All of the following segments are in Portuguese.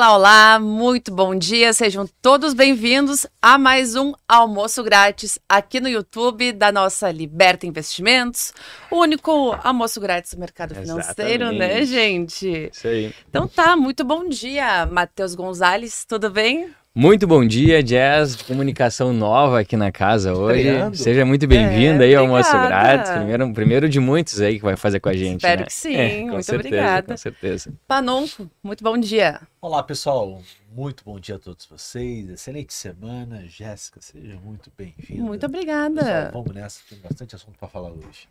Olá, olá, muito bom dia, sejam todos bem-vindos a mais um almoço grátis aqui no YouTube da nossa Liberta Investimentos, o único almoço grátis do mercado financeiro, né, Exatamente. né, gente? Isso aí. Então tá, muito bom dia, Matheus Gonzalez, tudo bem? Muito bom dia, Jazz. Comunicação nova aqui na casa hoje. Estreando. Seja muito bem-vindo É, aí ao Almoço obrigada. Grátis. Primeiro, primeiro de muitos aí que vai fazer com a gente. Espero né? que sim, É, com muito certeza, obrigada. Com certeza. Panonco, muito bom dia. Olá pessoal, muito bom dia a todos vocês, excelente semana. Jéssica, seja muito bem-vinda. Muito Pessoal, obrigada. vamos nessa, tem bastante assunto para falar hoje.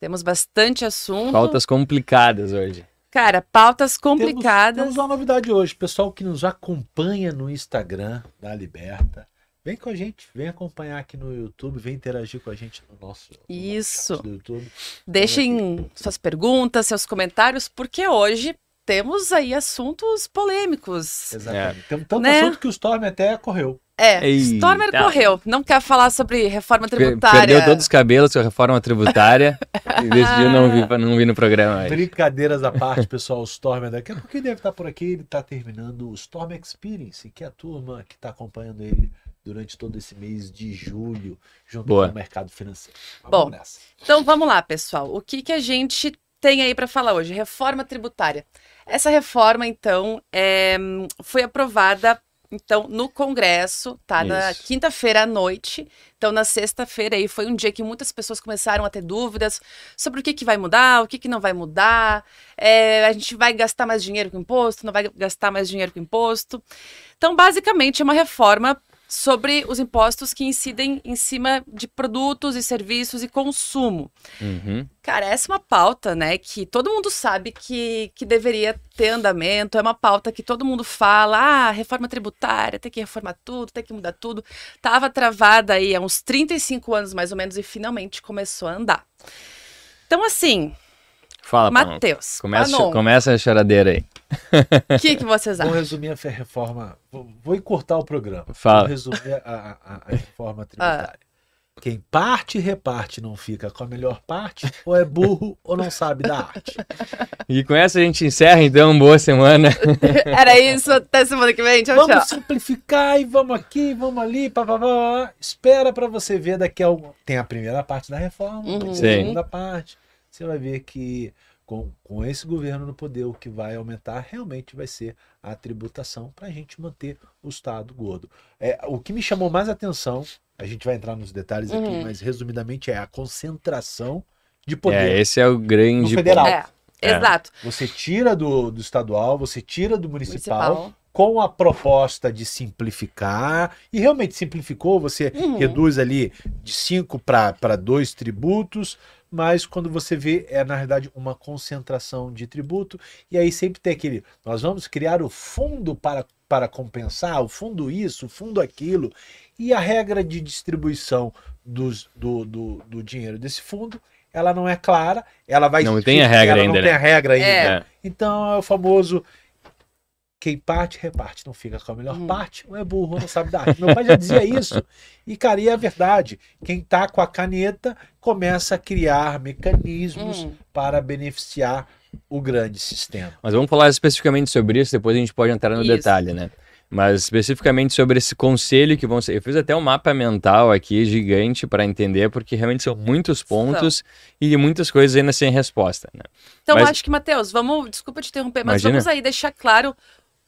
Temos bastante assunto. Pautas complicadas hoje. Cara, pautas Temos, complicadas. temos uma novidade hoje, pessoal que nos acompanha no Instagram da Liberta. Vem com a gente, vem acompanhar aqui no YouTube, vem interagir com a gente no nosso, no nosso Isso. YouTube. Deixem suas perguntas, seus comentários, porque hoje temos aí assuntos polêmicos. Exatamente. Temos tanto Né? assunto que o Storm até correu. É, Eita. Stormer correu, não quer falar sobre reforma tributária. Perdeu todos os cabelos com a reforma tributária e decidiu não vir, não vir no programa. hoje. Brincadeiras à parte, pessoal, o Storm é daqui a pouquinho deve estar por aqui, ele está terminando o Storm Experience, que é a turma que está acompanhando ele durante todo esse mês de julho, junto Boa. com o mercado financeiro. Mas Bom. vamos nessa. Então vamos lá, pessoal. O que, que a gente tem aí para falar hoje? Reforma tributária. Essa reforma, então, é, foi aprovada então no Congresso, tá? Na Isso. quinta-feira à noite. Então, na sexta-feira aí foi um dia que muitas pessoas começaram a ter dúvidas sobre o que, que vai mudar, o que, que não vai mudar. É, a gente vai gastar mais dinheiro com imposto, não vai gastar mais dinheiro com imposto. Então, basicamente, é uma reforma sobre os impostos que incidem em cima de produtos e serviços e consumo. Uhum. Cara, essa é uma pauta, né, que todo mundo sabe que, que deveria ter andamento, é uma pauta que todo mundo fala, ah, reforma tributária, tem que reformar tudo, tem que mudar tudo. Tava travada aí há uns 35 anos mais ou menos e finalmente começou a andar. Então, assim, Fala. Matheus, Começa, Panon, começa a choradeira aí. o que, que vocês Vou acham? resumir a reforma, vou, vou encurtar o programa. Fala. Vou resumir a, a- a reforma tributária. Ah. Quem parte e reparte não fica com a melhor parte, ou é burro ou não sabe da arte. E com essa a gente encerra, então. Boa semana. Era isso, até semana que vem, tchau, tchau. Vamos simplificar e vamos aqui, vamos ali, pá, pá, pá, pá. Espera para você ver daqui a algum... Tem a primeira parte da reforma, Uhum. tem a Sim. segunda parte. Você vai ver que com, com esse governo no poder, o que vai aumentar realmente vai ser a tributação para a gente manter o Estado gordo. É, o que me chamou mais atenção, a gente vai entrar nos detalhes aqui, Uhum. mas resumidamente é a concentração de É, poder. esse é o grande federal. ponto. É, É. exato. Você tira do, do estadual, você tira do municipal, Municipal. com a proposta de simplificar, e realmente simplificou, você Uhum. reduz ali de cinco para dois tributos, mas quando você vê, é na verdade uma concentração de tributo, e aí sempre tem aquele, nós vamos criar o fundo para, para compensar, o fundo isso, o fundo aquilo, e a regra de distribuição dos, do, do, do dinheiro desse fundo, ela não é clara, ela vai... Não tem a regra ela ainda, Não né? tem a regra ainda. É. Então é o famoso quem parte, reparte. Não fica com a melhor Hum. parte, ou é burro, ou não sabe da arte. Meu pai já dizia isso. E, cara, e é verdade. Quem tá com a caneta começa a criar mecanismos Hum. para beneficiar o grande sistema. Mas vamos falar especificamente sobre isso, depois a gente pode entrar no Isso. detalhe, né? Mas especificamente sobre esse conselho que vão ser. Eu fiz até um mapa mental aqui gigante para entender, porque realmente são muitos pontos e muitas coisas ainda sem resposta, né? Então, Mas- acho que, Matheus, vamos. Desculpa te interromper, mas Imagina. vamos aí deixar claro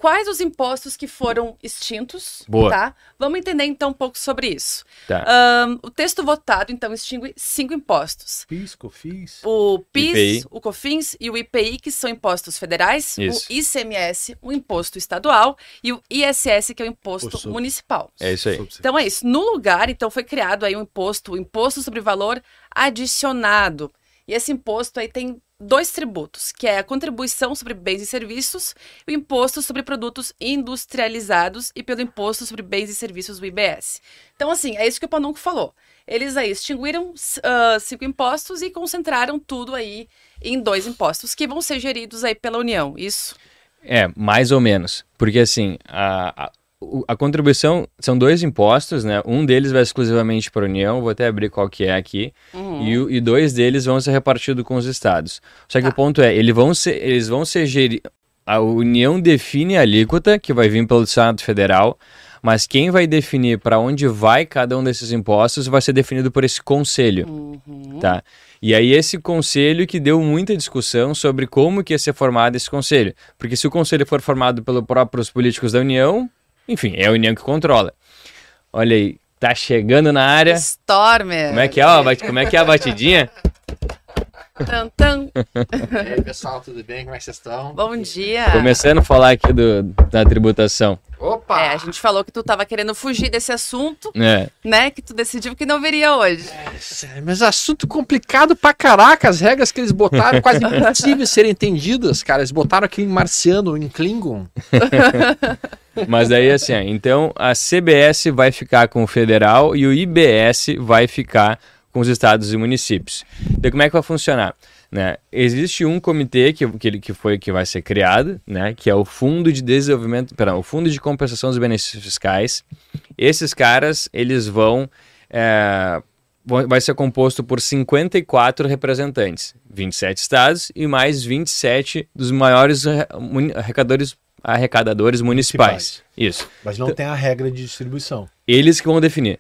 quais os impostos que foram extintos. Boa. Tá? Vamos entender então um pouco sobre isso. Tá. Ahn, o texto votado, então, extingue cinco impostos. Pisco, fiz. O PIS, IPI. o COFINS e o IPI, que são impostos federais, Isso. o ICMS, o imposto estadual, e o ISS, que é o imposto sub- municipal. É isso aí. Então é isso. No lugar, então, foi criado aí um imposto, o imposto sobre valor adicionado. E esse imposto aí tem dois tributos, que é a contribuição sobre bens e serviços o imposto sobre produtos industrializados e pelo imposto sobre bens e serviços do IBS. Então, assim, é isso que o Panunco falou. Eles aí extinguiram ah, cinco impostos e concentraram tudo aí em dois impostos, que vão ser geridos aí pela União. Isso. É, mais ou menos. Porque assim, a, a, o- a contribuição são dois impostos, né? Um deles vai exclusivamente para a União, vou até abrir qual que é aqui, Uhum. e, e dois deles vão ser repartidos com os estados. Só que Tá. o ponto é, eles vão ser, eles vão ser geri- a União define a alíquota, que vai vir pelo Senado Federal, mas quem vai definir para onde vai cada um desses impostos vai ser definido por esse conselho, Uhum. tá? E aí esse conselho que deu muita discussão sobre como que ia ser formado esse conselho, porque se o conselho for formado pelos próprios políticos da União, enfim, é a União que controla. Olha aí, tá chegando na área. Stormer. Como é que é, ó, como é que é a batidinha? Tan, tan. E aí, pessoal, tudo bem? Como é que vocês estão? Bom dia. Começando a falar aqui do, da tributação. Opa! É, a gente falou que tu tava querendo fugir desse assunto, É, né? Que tu decidiu que não viria hoje. Mas assunto complicado pra caraca. As regras que eles botaram quase impossíveis serem entendidas, cara. Eles botaram aquele marciano em Klingon. mas aí assim, então a CBS vai ficar com o federal e o IBS vai ficar com os estados e municípios. Então como é que vai funcionar? Né? Existe um comitê que, que, que foi que vai ser criado, né? Que é o Fundo de Desenvolvimento, perdão, o Fundo de Compensação dos Benefícios Fiscais. Esses caras, eles vão é, vai ser composto por 54 representantes, 27 estados e mais 27 dos maiores arre- muni- arrecadadores, arrecadadores municipais. Isso. Mas não tem a regra de distribuição. Eles que vão definir.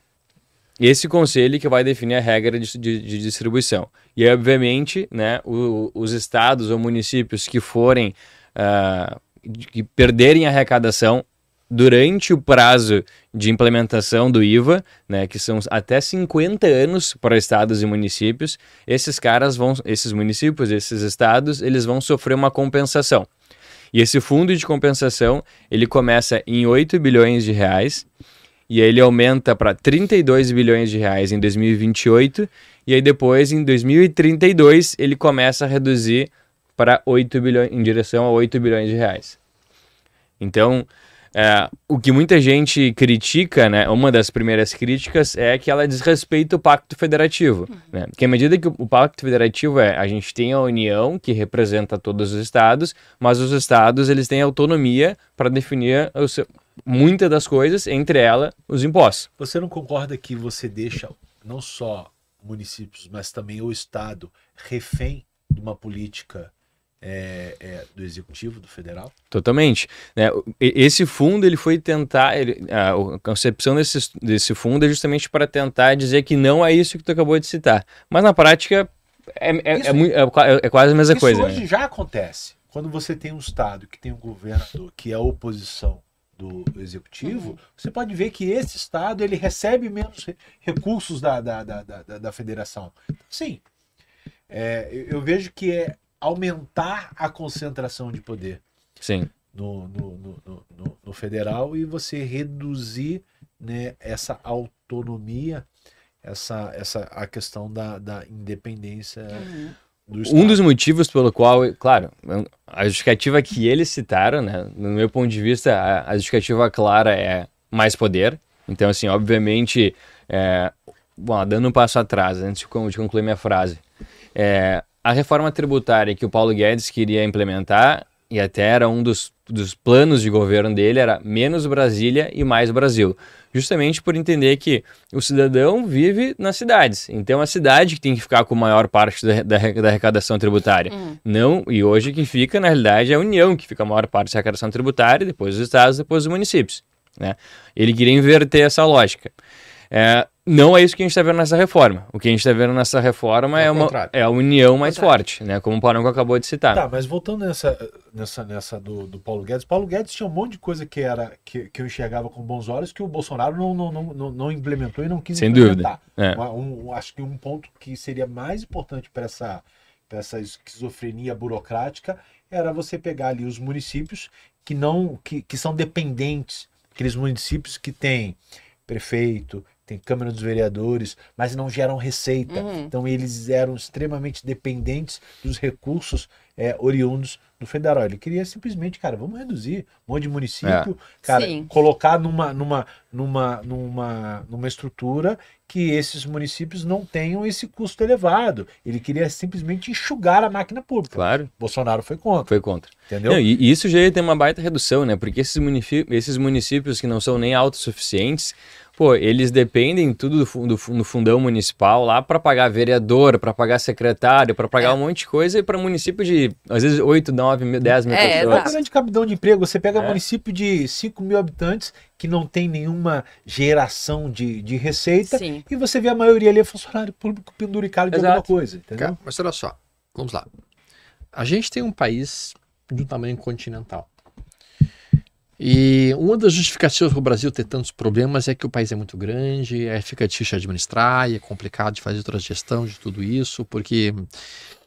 Esse conselho que vai definir a regra de, de- de distribuição. E aí, obviamente, né, o- os estados ou municípios que forem de- que perderem a arrecadação durante o prazo de implementação do IVA, né, que são até 50 anos para estados e municípios, esses caras vão, esses municípios, esses estados, eles vão sofrer uma compensação. E esse fundo de compensação, ele começa em 8 bilhões de reais, e aí ele aumenta para 32 bilhões de reais em 2028, e aí depois, em 2032, ele começa a reduzir para 8 bilhões, em direção a 8 bilhões de reais. Então, é, o que muita gente critica, né, uma das primeiras críticas é que ela desrespeita o Pacto Federativo. Né? Porque à medida que o, Pacto Federativo é, a gente tem a União, que representa todos os estados, mas os estados eles têm autonomia para definir o seu- muitas das coisas, entre elas os impostos. Você não concorda que você deixa não só municípios, mas também o Estado refém de uma política é, é, do Executivo, do Federal? Totalmente. Né? Esse fundo ele foi tentar, ele- a, concepção desse, desse fundo é justamente para tentar dizer que não é isso que tu acabou de citar. Mas na prática é, é, Isso- é mui- é qua- é quase a mesma Isso coisa. hoje né? já acontece. Quando você tem um Estado que tem um governador que é a oposição do Executivo, você pode ver que esse Estado ele recebe menos re- recursos da, da, da, da, da- Federação. Sim, é, eu, eu vejo que é aumentar a concentração de poder. Sim. no, no, no, no- federal e você reduzir né, essa autonomia, essa, essa a questão da, da independência do Estado. Um dos motivos pelo qual, claro, a justificativa que eles citaram, né, no meu ponto de vista, a, a justificativa clara é mais poder. Então, assim, obviamente, é, bom, dando um passo atrás, antes de concluir minha frase, é, a reforma tributária que o Paulo Guedes queria implementar, e até era um dos, dos planos de governo dele, era menos Brasília e mais Brasil. Justamente por entender que o cidadão vive nas cidades. Então, a cidade que tem que ficar com a maior parte da, da, da arrecadação tributária. Não, e hoje que fica, na realidade, é a União que fica a maior parte da arrecadação tributária, depois os estados, depois os municípios. Né? Ele queria inverter essa lógica. É, não é isso que a gente está vendo nessa reforma. O que a gente está vendo nessa reforma É é, uma, contrário. é a união mais forte, né? como o Parango acabou de citar. Tá, mas voltando nessa, nessa, nessa do, do Paulo Guedes, Paulo Guedes tinha um monte de coisa que era que, que eu enxergava com bons olhos que o Bolsonaro não, não, não, não, não implementou e não quis Sem implementar. dúvida. É. Um- um- acho que um ponto que seria mais importante para essa, pra essa esquizofrenia burocrática era você pegar ali os municípios que não que, que são dependentes, aqueles municípios que têm prefeito, tem Câmara dos Vereadores, mas não geram receita. Uhum. Então eles eram extremamente dependentes dos recursos é, oriundos do federal. Ele queria simplesmente, cara, vamos reduzir um monte de município, cara, Sim. colocar numa, numa, numa, numa, numa estrutura que esses municípios não tenham esse custo elevado. Ele queria simplesmente enxugar a máquina pública. Claro, Bolsonaro foi contra, foi contra. entendeu? Não, e, e isso já ia ter uma baita redução, né? Porque esses, munici- esses municípios que não são nem autossuficientes, pô, eles dependem tudo do, do fundão municipal lá para pagar vereador, para pagar secretário, para pagar É. um monte de coisa, e para município de de, às vezes, 8, 9, mil, 10 mil É, pessoas. Exato. o grande cabidão de emprego? Você pega É. município de 5 mil habitantes que não tem nenhuma geração de, de receita Sim. e você vê a maioria ali é funcionário público penduricado de Exato. alguma coisa, entendeu? Cara, mas olha só, vamos lá. A gente tem um país de um tamanho continental. E uma das justificativas para o Brasil ter tantos problemas é que o país é muito grande, é, fica difícil de administrar, e é complicado de fazer toda a gestão de tudo isso, porque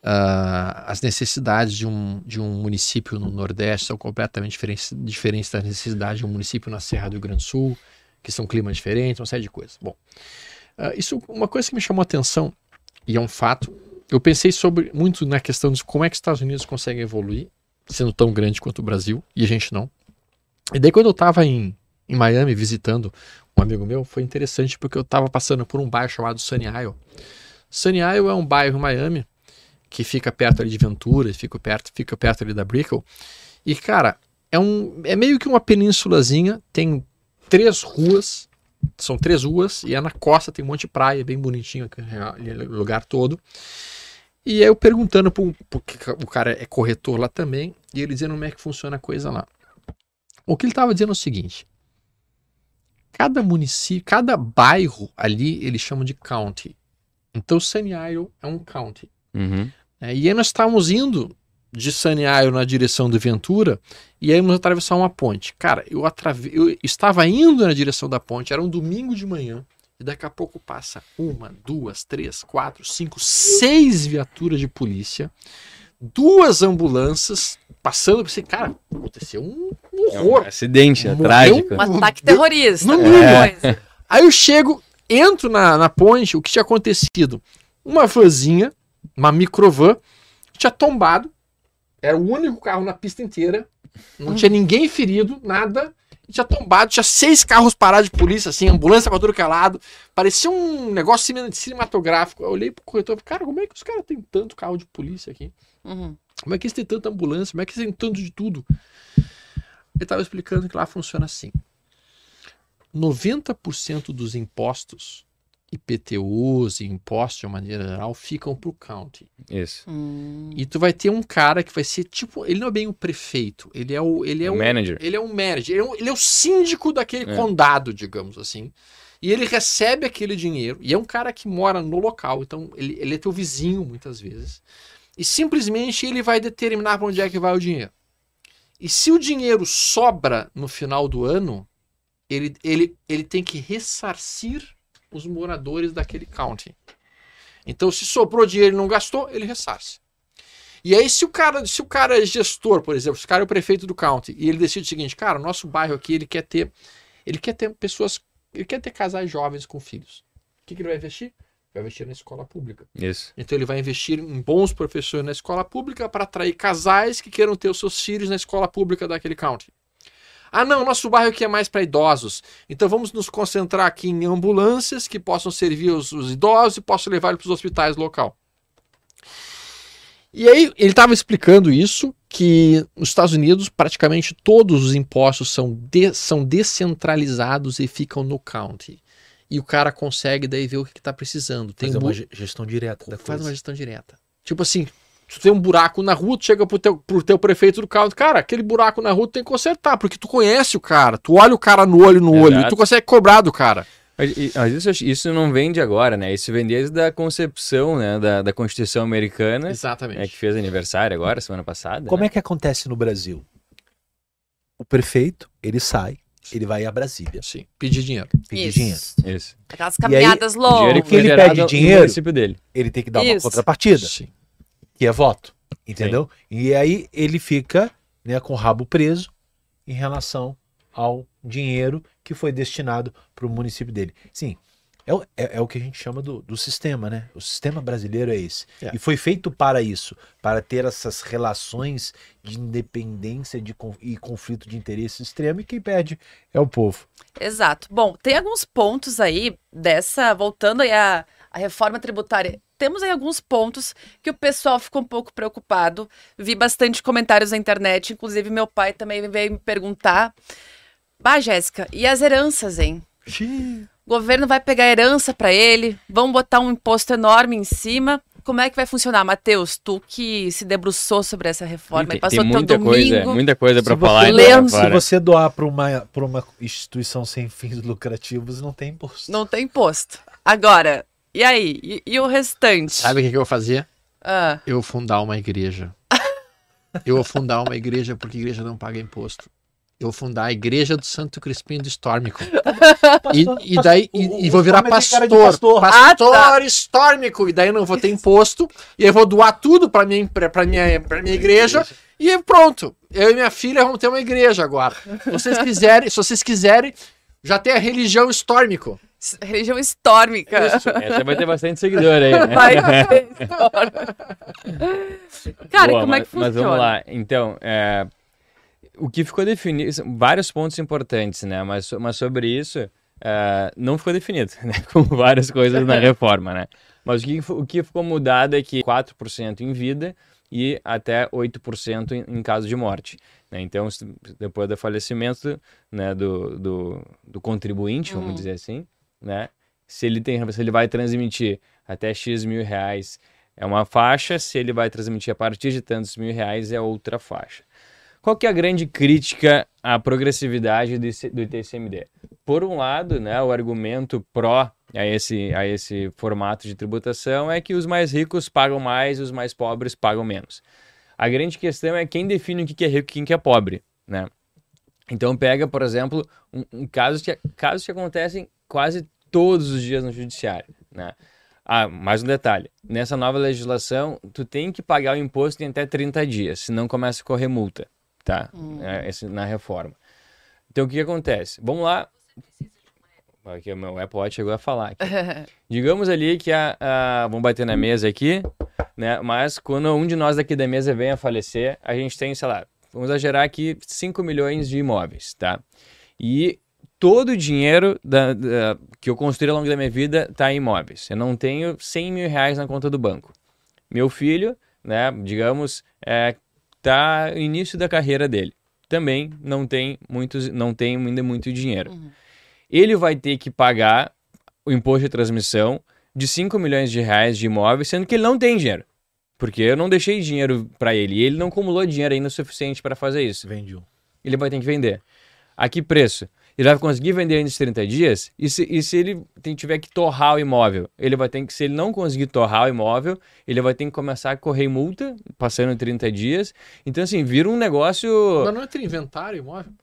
ah, as necessidades de um, de um município no Nordeste são completamente diferentes, diferentes das necessidades de um município na Serra do Rio Grande do Sul, que são climas diferentes, uma série de coisas. Bom, ah, isso uma coisa que me chamou a atenção, e é um fato, eu pensei sobre muito na questão de como é que os Estados Unidos conseguem evoluir, sendo tão grande quanto o Brasil, e a gente não. E daí quando eu estava em, em Miami visitando um amigo meu, foi interessante porque eu estava passando por um bairro chamado Sunny Isle. Sunny Isle é um bairro em Miami que fica perto ali de Ventura, fica perto, fica perto ali da Brickell. E cara, é um é meio que uma penínsulazinha, tem três ruas, são três ruas e é na costa, tem um monte de praia, bem bonitinho aquele lugar todo. E aí eu perguntando pro, pro que o cara é corretor lá também, e ele dizendo como é que funciona a coisa lá. O que ele estava dizendo é o seguinte: cada município, cada bairro ali, eles chamam de county. Então Sunny Isle é um county. Uhum. É, e aí nós estávamos indo de Isle na direção do Ventura, e aí vamos atravessar uma ponte. Cara, eu, atrave... eu estava indo na direção da ponte, era um domingo de manhã, e daqui a pouco passa uma, duas, três, quatro, cinco, seis viaturas de polícia, duas ambulâncias passando, eu pensei, cara, aconteceu um É um horror. acidente, é trágico. Um ataque terrorista. No qualquer mínimo. coisa. Aí eu chego, entro na, na ponte, o que tinha acontecido? Uma vanzinha, uma microvan, tinha tombado, era o único carro na pista inteira, não tinha ninguém ferido, nada, tinha tombado, tinha seis carros parados de polícia, assim, ambulância pra tudo que é lado, parecia um negócio cine- cinematográfico. Eu olhei pro corretor e falei, cara, como é que os caras têm tanto carro de polícia aqui? Uhum. Como é que eles têm tanta ambulância? Como é que eles têm tanto de tudo? Ele estava explicando que lá funciona assim. 90% dos impostos, IPTUs e impostos de uma maneira geral, ficam pro county. Isso. Hum. E tu vai ter um cara que vai ser tipo, ele não é bem o prefeito, ele é o ele é o o manager. ele é um manager, ele é, um- ele é o síndico daquele É. condado, digamos assim. E ele recebe aquele dinheiro, e é um cara que mora no local, então ele, ele é teu vizinho muitas vezes. E simplesmente ele vai determinar para onde é que vai o dinheiro. E se o dinheiro sobra no final do ano, ele, ele, ele tem que ressarcir os moradores daquele county. Então, se sobrou dinheiro e não gastou, ele ressarce. E aí, se o cara, se o cara é gestor, por exemplo, se o cara é o prefeito do county, e ele decide o seguinte, cara, o nosso bairro aqui, ele quer ter, ele quer ter pessoas, ele quer ter casais jovens com filhos. O que, que ele vai investir? Vai investir na escola pública. Isso. Então ele vai investir em bons professores na escola pública para atrair casais que queiram ter os seus filhos na escola pública daquele county. Ah, não, nosso bairro aqui é mais para idosos. Então vamos nos concentrar aqui em ambulâncias que possam servir os, os idosos e possam levar eles para os hospitais local. E aí ele estava explicando isso que nos Estados Unidos praticamente todos os impostos são, de- são descentralizados e ficam no county. E o cara consegue daí ver o que está precisando. Tem Fazer bu- uma ge- gestão direta faz coisa. uma gestão direta. Tipo assim, tu tem um buraco na rua, tu chega pro teu, pro teu prefeito do carro, cara, aquele buraco na rua tu tem que consertar, porque tu conhece o cara, tu olha o cara no olho no olho, e tu consegue cobrar do cara. Mas, isso, isso não vem de agora, né? Isso vem desde a concepção né, da, da Constituição Americana, Exatamente. né, que fez aniversário agora, semana passada. Como né? é que acontece no Brasil? O prefeito, ele sai, ele vai a Brasília Sim, pedir dinheiro. pedir Isso. dinheiro. Isso. Aquelas E aí, caminhadas O dinheiro longas. que foi ele pede dinheiro? dele. Ele tem que dar uma Isso. contrapartida, Sim. Que é voto. Entendeu? E aí ele fica né, com o rabo preso em relação ao dinheiro que foi destinado para o município dele. Sim, é, o- é- é o que a gente chama do, do sistema, né? O sistema brasileiro é esse. É. E foi feito para isso, para ter essas relações de independência de, e conflito de interesse extremo, e quem perde é o povo. Exato. Bom, tem alguns pontos aí dessa, voltando aí à, à reforma tributária. Temos aí alguns pontos que o pessoal ficou um pouco preocupado. Vi bastante comentários na internet, inclusive meu pai também veio me perguntar. Bah, Jéssica, e as heranças, hein? O governo vai pegar herança para ele, vão botar um imposto enorme em cima. como é que vai funcionar, Matheus? Tu que se debruçou sobre essa reforma tem, e passou tem teu muita domingo. coisa, muita coisa para falar. então, Se você doar para uma, pra uma instituição sem fins lucrativos, não tem imposto. Não tem imposto. Agora, e aí? E, e o restante? Sabe o que, que eu vou fazer? Ah, Eu vou fundar uma igreja. Eu vou fundar uma igreja porque igreja não paga imposto. Eu vou fundar a igreja do Santo Crispim do Stórmico. E, e daí O- e, e vou virar pastor. pastor. Pastor, Ah, tá. Stórmico. E daí eu não vou ter imposto. E eu vou doar tudo pra minha, pra, pra minha, pra minha igreja. E pronto. Eu e minha filha vamos ter uma igreja agora. Se vocês quiserem, se vocês quiserem, já tem a religião Stórmico. Religião histórmica. Essa vai ter bastante seguidor aí. né? Vai ter Cara, Boa, como é mas- que funciona? Mas vamos lá. Então, é, o que ficou definido, vários pontos importantes, né? Mas, mas sobre isso, é, não ficou definido, né? Como várias coisas na reforma, né? Mas o que, o que ficou mudado é que 4% em vida e até 8% em, em caso de morte. né? Então, depois do falecimento né, do, do, do contribuinte, vamos Uhum. dizer assim, né? Se ele, tem, se ele vai transmitir até X mil reais é uma faixa, se ele vai transmitir a partir de tantos mil reais é outra faixa. Qual que é a grande crítica à progressividade do ITCMD? Por um lado, né, o argumento pró a esse, a esse formato de tributação é que os mais ricos pagam mais e os mais pobres pagam menos. A grande questão é quem define o que é rico e quem que é pobre, né? Então pega, por exemplo, um, um casos, que, casos que acontecem quase todos os dias no judiciário, né? Ah, mais um detalhe. Nessa nova legislação, tu tem que pagar o imposto em até 30 dias, senão começa a correr multa, tá? É, esse- na reforma. Então, o que, que acontece? Vamos lá. Aqui, o meu Apple Watch chegou a falar. aqui. Digamos ali que a, a- Vamos bater na mesa aqui, né? Mas quando um de nós daqui da mesa vem a falecer, a gente tem, sei lá, vamos exagerar aqui 5 milhões de imóveis, tá? E todo o dinheiro da- da- que eu construí ao longo da minha vida está em imóveis. Eu não tenho 100 mil reais na conta do banco. Meu filho, né, digamos, é, tá no início da carreira dele. Também não tem muitos, não tem ainda muito dinheiro. Ele vai ter que pagar o imposto de transmissão de 5 milhões de reais de imóveis, sendo que ele não tem dinheiro. Porque eu não deixei dinheiro para ele e ele não acumulou dinheiro ainda o suficiente para fazer isso Vende um. ele vai ter que vender. A que preço? Ele vai conseguir vender antes de 30 dias? E se, e se ele tem- tiver que torrar o imóvel? Ele vai ter que, se ele não conseguir torrar o imóvel, ele vai ter que começar a correr multa, passando 30 dias. Então, assim, vira um negócio Mas não entra inventário imóvel?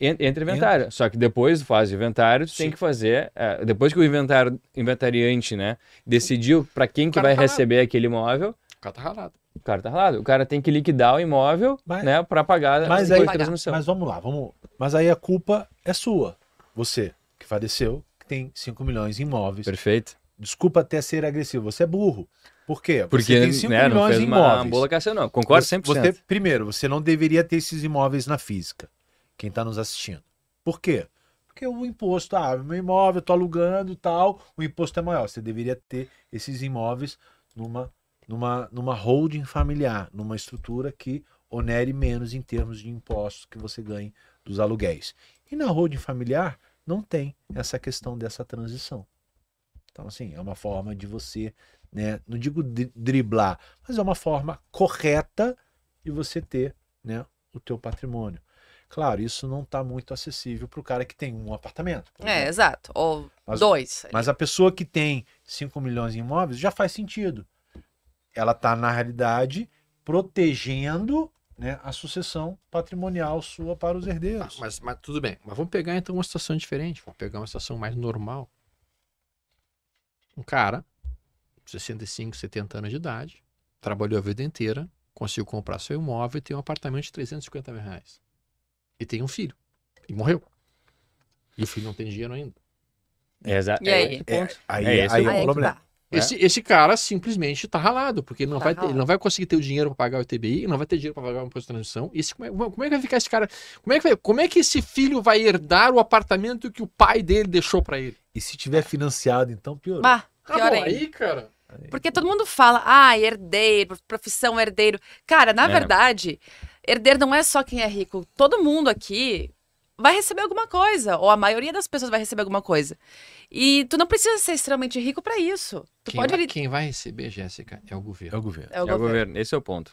en- entre inventário. Só que depois faz o inventário, tu tem que fazer. eh, depois que o inventário, inventariante, né, decidiu para quem que vai tá lá. receber aquele imóvel, cara tá ralado. o cara tá ralado. O cara tem que liquidar o imóvel, Mas- né, para pagar Mas o aí, transmissão. mas vamos lá, vamos. Mas aí a culpa é sua. Você que faleceu, que tem 5 milhões em imóveis. Perfeito. Desculpa até ser agressivo. Você é burro. Por quê? Porque tem 5 né, não milhões em uma, imóveis. uma boa locação, não. Concordo Você- 100%. Você, primeiro, você não deveria ter esses imóveis na física. Quem está nos assistindo. Por quê? Porque o imposto, ah, meu imóvel, eu tô alugando e tal, o imposto é maior. Você deveria ter esses imóveis numa, numa, numa holding familiar, numa estrutura que onere menos em termos de impostos que você ganhe dos aluguéis. E na holding familiar não tem essa questão dessa transição. Então, assim, é uma forma de você, né, não digo dri- driblar, mas é uma forma correta de você ter, né, o teu patrimônio. Claro, isso não está muito acessível para o cara que tem um apartamento. É, exato. Ou Mas- dois. Mas a pessoa que tem 5 milhões em imóveis já faz sentido. Ela está, na realidade, protegendo né, a sucessão patrimonial sua para os herdeiros. mas, mas tudo bem. Mas vamos pegar então uma situação diferente. Vamos pegar uma situação mais normal. Um cara, 65, 70 anos de idade, trabalhou a vida inteira, conseguiu comprar seu imóvel e tem um apartamento de 350 mil reais. E tem um filho. E morreu. E o filho não tem dinheiro ainda. Exa- E aí? aí É, é, esse aí é o é Aí o é que problema. tá. É. Esse, esse cara simplesmente tá ralado, porque ele não, Tá vai ter- não vai conseguir ter o dinheiro para pagar o ele não vai ter dinheiro para pagar o imposto de transmissão. Esse, como, é, como é que vai ficar esse cara? Como é, que vai- como é que esse filho vai herdar o apartamento que o pai dele deixou para ele? E se tiver financiado, então piorou. Bah, Tá pior bom, ainda. aí, cara. Porque todo mundo fala, ah, herdeiro, profissão herdeiro. Cara, na É. verdade, herdeiro não é só quem é rico. Todo mundo aqui vai receber alguma coisa, ou a maioria das pessoas vai receber alguma coisa. E tu não precisa ser extremamente rico para isso. Tu Quem, pode vai, quem vai receber, Jéssica, é o É governo. o governo. É o É o governo. governo. Esse é o ponto.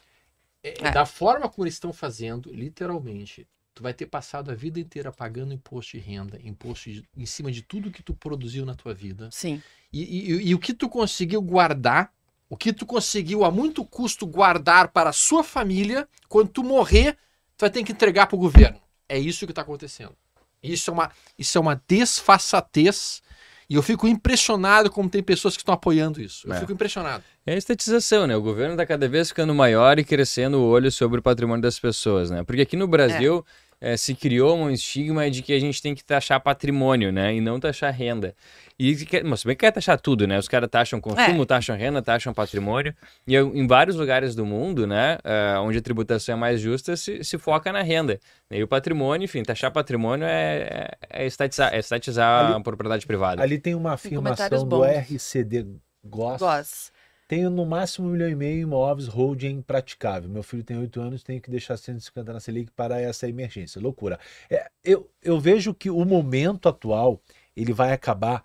É, É. Da forma como eles estão fazendo, literalmente, tu vai ter passado a vida inteira pagando imposto de renda, imposto de- em cima de tudo que tu produziu na tua vida. Sim. E, e- e o que tu conseguiu guardar, o que tu conseguiu a muito custo guardar para a sua família, quando tu morrer, tu vai ter que entregar para o governo. É isso que está acontecendo. Isso é uma, isso é uma desfaçatez. E eu fico impressionado como tem pessoas que estão apoiando isso. Eu É. fico impressionado. É a estatização, né? O governo está cada vez ficando maior e crescendo o olho sobre o patrimônio das pessoas, né? Porque aqui no Brasil eh, se criou um estigma de que a gente tem que taxar patrimônio, né? E não taxar renda. E mas se bem que quer taxar tudo, né? Os caras taxam consumo, taxam renda, taxam patrimônio. E eu- em vários lugares do mundo, né? eh, onde a tributação é mais justa, se, se foca na renda. E o patrimônio, enfim, taxar patrimônio é, é, é estatizar, é estatizar Ali- a propriedade privada. Ali tem uma afirmação do. RCD GOS. Gosto. Tenho no máximo um milhão e meio em imóveis holding impraticável. Meu filho tem oito anos, tenho que deixar 150 na Selic para essa emergência. Loucura. É, eu, eu vejo que o momento atual ele vai acabar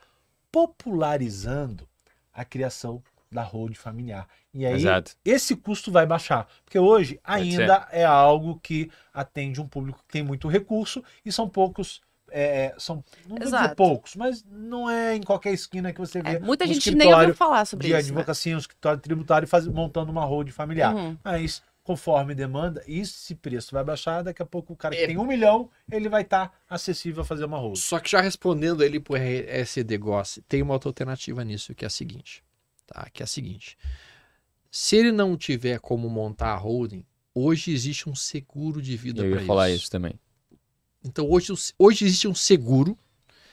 popularizando a criação da holding familiar. E aí Exato. esse custo vai baixar. Porque hoje ainda é algo que atende um público que tem muito recurso e são poucos. é, são não vou dizer Exato. poucos, mas não é em qualquer esquina que você vê É, muita um gente nem ouviu falar sobre de isso. né? advocacia, um escritório tributário faz, montando uma holding familiar. Uhum. Mas, conforme demanda, esse preço vai baixar, daqui a pouco o cara que É. tem um milhão, ele vai estar acessível a fazer uma holding. Só que já respondendo ele pro SCD Goss, tem uma outra alternativa nisso, que é a seguinte. Tá? Que é a seguinte. Se ele não tiver como montar a holding, hoje existe um seguro de vida Eu para ia falar isso também. Então hoje, hoje existe um seguro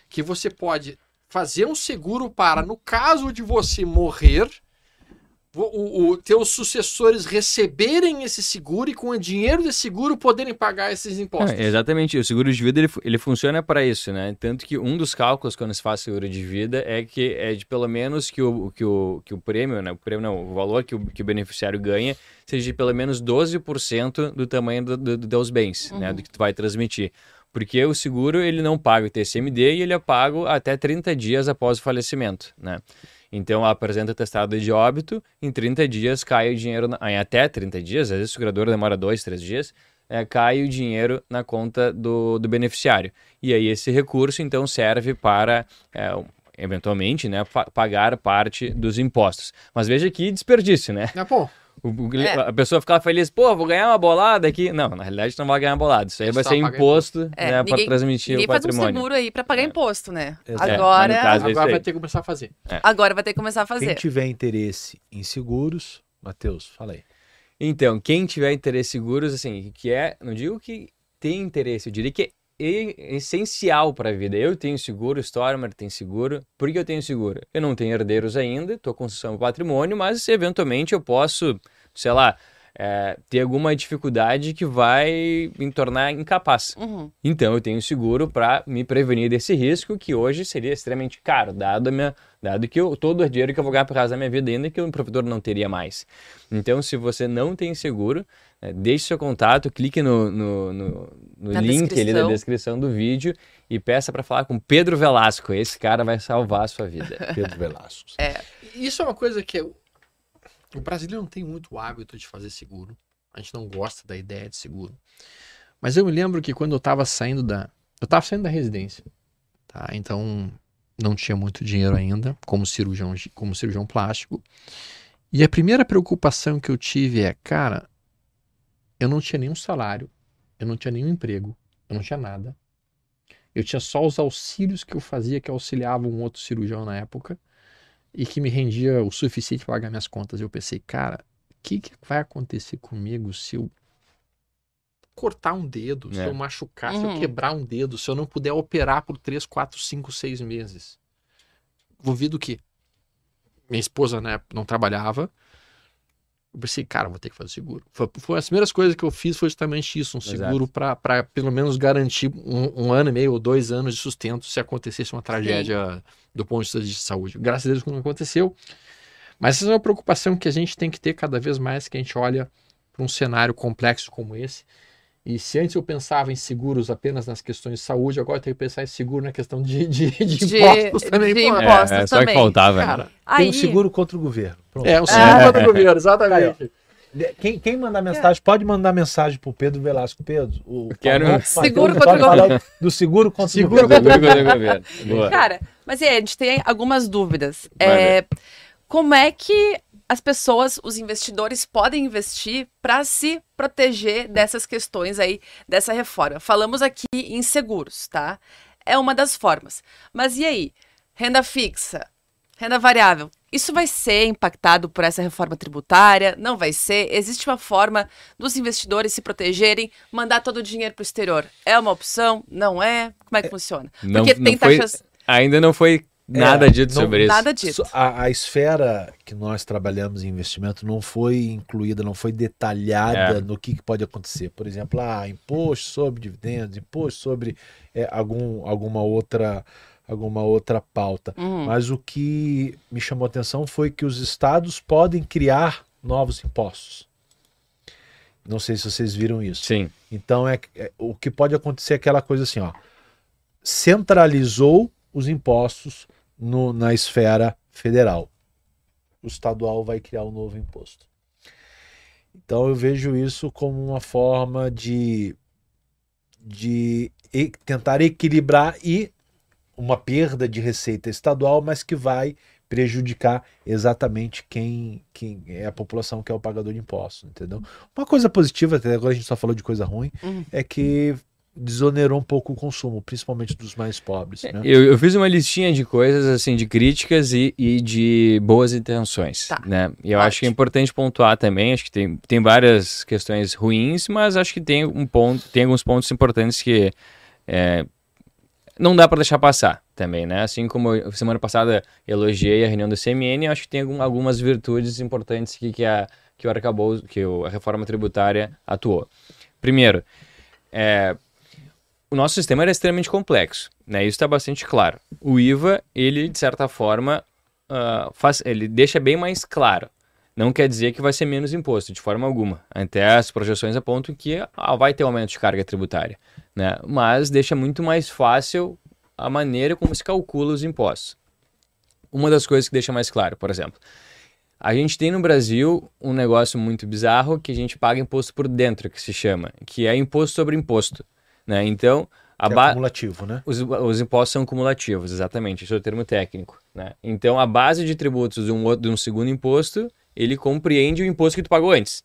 que você pode fazer um seguro para, no caso de você morrer, o, o, teus sucessores receberem esse seguro e com o dinheiro desse seguro poderem pagar esses impostos. É, exatamente. O seguro de vida ele, ele funciona para isso, né? Tanto que um dos cálculos quando se faz seguro de vida é que é de pelo menos que o, que o, que o prêmio, né? O prêmio não, o valor que o, que o beneficiário ganha seja de pelo menos 12% do tamanho do, do, dos bens, né? Uhum. Do que tu vai transmitir. Porque o seguro ele não paga o TCMD e ele é pago até 30 dias após o falecimento, né? Então, apresenta atestado de óbito, em 30 dias cai o dinheiro, na, em até 30 dias, às vezes o segurador demora 2, 3 dias, é, cai o dinheiro na conta do, do beneficiário. E aí esse recurso, então, serve para, é, eventualmente, né, pa- pagar parte dos impostos. Mas veja que desperdício, né? Ah, pô, O- o- É. A pessoa fica feliz, pô, vou ganhar uma bolada aqui. Não, na realidade não vai ganhar uma bolada. Isso aí É vai só ser imposto É, né, para transmitir Ninguém o faz um patrimônio. seguro aí pra pagar imposto, né? Exato. É, Agora, caso- é agora vai ter que começar a fazer. agora vai ter que começar a Quem fazer. tiver interesse em seguros, Matheus, fala aí. Então, quem tiver interesse em seguros, assim, que é, não digo que tem interesse, eu diria que é essencial para a vida. Eu tenho seguro, o Stormer tem seguro. Por que eu tenho seguro? Eu não tenho herdeiros ainda, estou de patrimônio, mas eventualmente eu posso, sei lá, é, ter alguma dificuldade que vai me tornar incapaz. Uhum. Então eu tenho seguro para me prevenir desse risco que hoje seria extremamente caro, dado, a minha, dado que eu, todo o dinheiro que eu vou ganhar por causa da minha vida ainda que o provedor não teria mais. Então se você não tem seguro, eh, deixe seu contato, clique no, no, no- no link ali da descrição. descrição do vídeo e peça para falar com Pedro Velasco. Esse cara vai salvar a sua vida. Pedro Velasco. Isso é uma coisa que eu- o brasileiro não tem muito hábito de fazer seguro. A gente não gosta da ideia de seguro. Mas eu me lembro que quando eu estava saindo da, eu estava saindo da residência, tá? Então não tinha muito dinheiro ainda como cirurgião, como cirurgião plástico. E a primeira preocupação que eu tive é, cara, eu não tinha nenhum salário, eu não tinha nenhum emprego, eu não tinha nada. Eu tinha só os auxílios que eu fazia que auxiliavam um outro cirurgião na época e que me rendia o suficiente para pagar minhas contas. Eu pensei, cara, o que, que vai acontecer comigo se eu cortar um dedo, se É. eu machucar, se eu Uhum. quebrar um dedo, se eu não puder operar por 3, 4, 5, 6 meses? Envolvido que minha esposa né, não trabalhava. Eu pensei, cara, vou ter que fazer seguro. Foi, foi as primeiras coisas que eu fiz foi justamente isso, um seguro para pelo menos garantir um, um ano e meio ou dois anos de sustento se acontecesse uma tragédia do ponto de vista de saúde. Graças a Deus não aconteceu. Mas essa é uma preocupação que a gente tem que ter cada vez mais que a gente olha para um cenário complexo como esse E se antes eu pensava em seguros apenas nas questões de saúde, agora eu tenho que pensar em seguro na questão de, de, de De- impostos também. de pô. É, impostos é só que também. faltava. né? Cara, Tem Aí, um seguro contra o governo. Pronto. é o seguro do governo, exatamente. Quem, quem mandar mensagem, pode mandar mensagem pro Pedro Velasco. Pedro, o Quero- Matheus Seguro contra o falar do seguro contra Seguro o governo. Seguro contra o governo. Boa. Cara, mas aí, a gente tem algumas dúvidas. É, como é que as pessoas, os investidores, podem investir para se proteger dessas questões aí, dessa reforma? Falamos aqui em seguros, tá? É uma das formas. Mas e aí? Renda fixa, renda variável. Isso vai ser impactado por essa reforma tributária? Não vai ser? Existe uma forma dos investidores se protegerem, mandar todo o dinheiro para o exterior? É uma opção? Não é? Como é que funciona? Não, Porque não tem foi- taxas. Ainda não foi nada É, dito não- sobre isso. Nada disso. A, a esfera que nós trabalhamos em investimento não foi incluída, não foi detalhada É. no que, que pode acontecer. Por exemplo, ah, imposto sobre dividendos, imposto sobre é, algum, alguma outra alguma outra pauta. Uhum. Mas o que me chamou a atenção foi que os estados podem criar novos impostos. Não sei se vocês viram isso. Sim. Então é, é- o que pode acontecer é aquela coisa assim, ó, centralizou os impostos no- na esfera federal. O estadual vai criar um novo imposto. Então eu vejo isso como uma forma de, de e- tentar equilibrar e uma perda de receita estadual, mas que vai prejudicar exatamente quem, quem é a população que é o pagador de impostos, entendeu? Uma coisa positiva, até agora a gente só falou de coisa ruim, Uhum. é que desonerou um pouco o consumo, principalmente dos mais pobres. Né? Eu, eu fiz uma listinha de coisas, assim, de críticas e, e de boas intenções, Tá. né? E eu acho que é importante pontuar também, acho que tem, tem várias questões ruins, mas acho que tem um ponto, tem alguns pontos importantes que é, não dá para deixar passar também, né? Assim como eu, semana passada elogiei a reunião do CMN, acho que tem algum- algumas virtudes importantes que, que, a, que o arcabouço, que o- a reforma tributária atuou. Primeiro, é, o nosso sistema era extremamente complexo, né? Isso está bastante claro. O IVA, ele de certa forma, ah, faz, ele deixa bem mais claro. Não quer dizer que vai ser menos imposto, de forma alguma. Até as projeções apontam que ah, vai ter aumento de carga tributária, né? Mas deixa muito mais fácil a maneira como se calcula os impostos. Uma das coisas que deixa mais claro, por exemplo, a gente tem no Brasil um negócio muito bizarro que a gente paga imposto por dentro, que se chama, que é imposto sobre imposto, né? Então, a é ba- né? os, os impostos são cumulativos, exatamente, esse é o termo técnico, né? Então, a base de tributos de um, de um segundo imposto, ele compreende o imposto que tu pagou antes,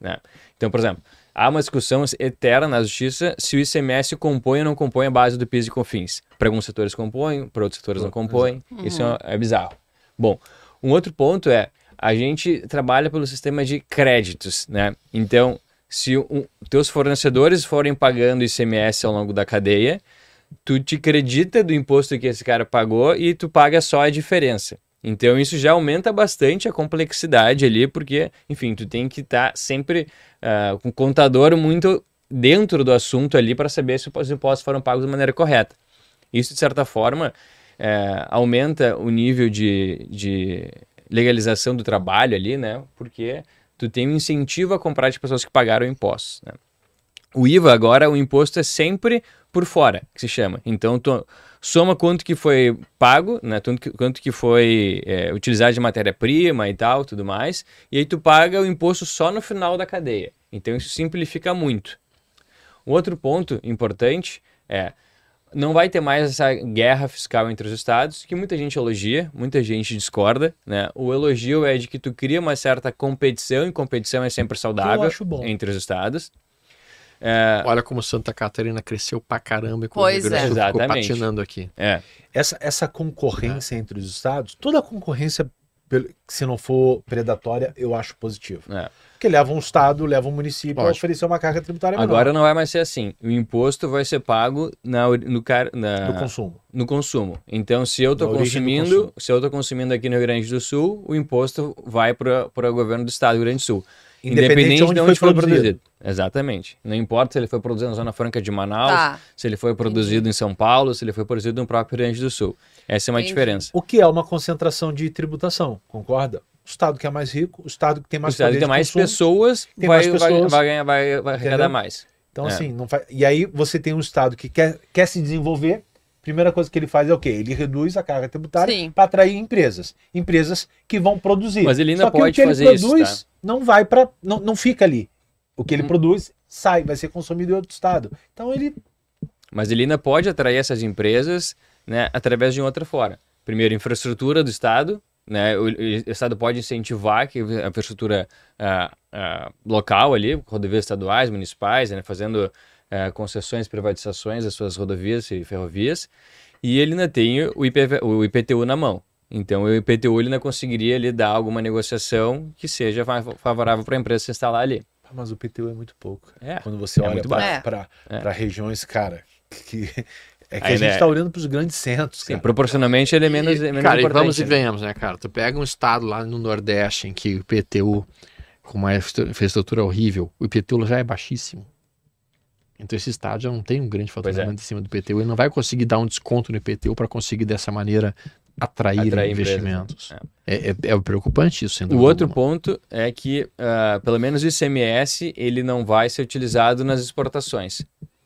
né? Então, por exemplo, há uma discussão eterna na justiça se o ICMS compõe ou não compõe a base do PIS e COFINS. Para alguns setores compõem, para outros setores não compõem. Isso é, é bizarro. Bom, um outro ponto é, a gente trabalha pelo sistema de créditos, né? Então, se um, teus fornecedores forem pagando ICMS ao longo da cadeia, tu te acredita do imposto que esse cara pagou e tu paga só a diferença. Então isso já aumenta bastante a complexidade ali, porque, enfim, tu tem que estar sempre ah, com o contador muito dentro do assunto ali para saber se os impostos foram pagos de maneira correta. Isso, de certa forma, eh, aumenta o nível de, de legalização do trabalho ali, né? Porque tu tem um incentivo a comprar de pessoas que pagaram impostos, né? O IVA agora, o imposto é sempre por fora, que se chama. Então, tu soma quanto que foi pago, né? Quanto que, quanto que foi é, utilizado de matéria-prima e tal, tudo mais. E aí tu paga o imposto só no final da cadeia. Então, isso simplifica muito. Um outro ponto importante é não vai ter mais essa guerra fiscal entre os estados, que muita gente elogia, muita gente discorda, né? O elogio é de que tu cria uma certa competição, e competição é sempre saudável acho bom. entre os estados. É, Olha como Santa Catarina cresceu pra caramba e como Pois o Rio do Sul é. ficou patinando aqui. é, Essa, essa concorrência entre os estados, toda concorrência, se não for predatória, eu acho positivo. é. Porque leva um estado, leva um município a Lógico. oferecer uma carga tributária menor Agora não vai mais ser assim. O imposto vai ser pago na, no, car, na, do consumo. no consumo. Então, se eu estou consumindo, se eu estou consumindo aqui no Rio Grande do Sul, o imposto vai para o governo do estado do Rio Grande do Sul. Independente de onde foi produzido. Exatamente. Não importa se ele foi produzido na Zona Franca de Manaus, Tá. se ele foi produzido em São Paulo, se ele foi produzido no próprio Rio Grande do Sul. Essa é uma Entendi. diferença. O que é uma concentração de tributação, concorda? O estado que é mais rico, o estado que tem O mais estado poder que tem mais consumo, pessoas tem vai, mais vai, pessoas. vai ganhar, vai, vai arrecadar mais. Então, É. assim, não faz... e aí você tem um Estado que quer, quer se desenvolver. Primeira coisa que ele faz é o quê? Ele reduz a carga tributária para atrair empresas. Empresas que vão produzir. Mas ele ainda Só que pode o que ele fazer isso, produz tá? não vai para. Não, não fica ali. O que ele Uhum. produz sai, vai ser consumido em outro Estado. Então ele. Mas ele ainda pode atrair essas empresas né, através de outra forma. Primeiro, infraestrutura do Estado. Né, o, o Estado pode incentivar que a infraestrutura ah, ah, local ali, rodovias estaduais, municipais, né, fazendo ah, concessões, privatizações das suas rodovias e ferrovias. E ele ainda tem o, IPV o IPTU na mão. Então, o IPTU ele ainda conseguiria ali, dar alguma negociação que seja fa- favorável para a empresa se instalar ali. Mas o PTU é muito pouco. É, Quando você é olha para É. regiões, cara, que. É que a Ainda gente é. está olhando para os grandes centros. Sim, cara. proporcionalmente ele é menos, é E, menos cara, importante. vamos e né? venhamos, né, cara? Tu pega um estado lá no Nordeste em que o IPTU, com uma infra- infraestrutura horrível, o IPTU já é baixíssimo. Então esse estado já não tem um grande é. faturamento em cima do IPTU. Ele não vai conseguir dar um desconto no IPTU para conseguir dessa maneira atrair, Atrair investimentos. empresas, É, é- é preocupante isso, sem O outro alguma. ponto é que, ah, pelo menos o ICMS, ele não vai ser utilizado nas exportações.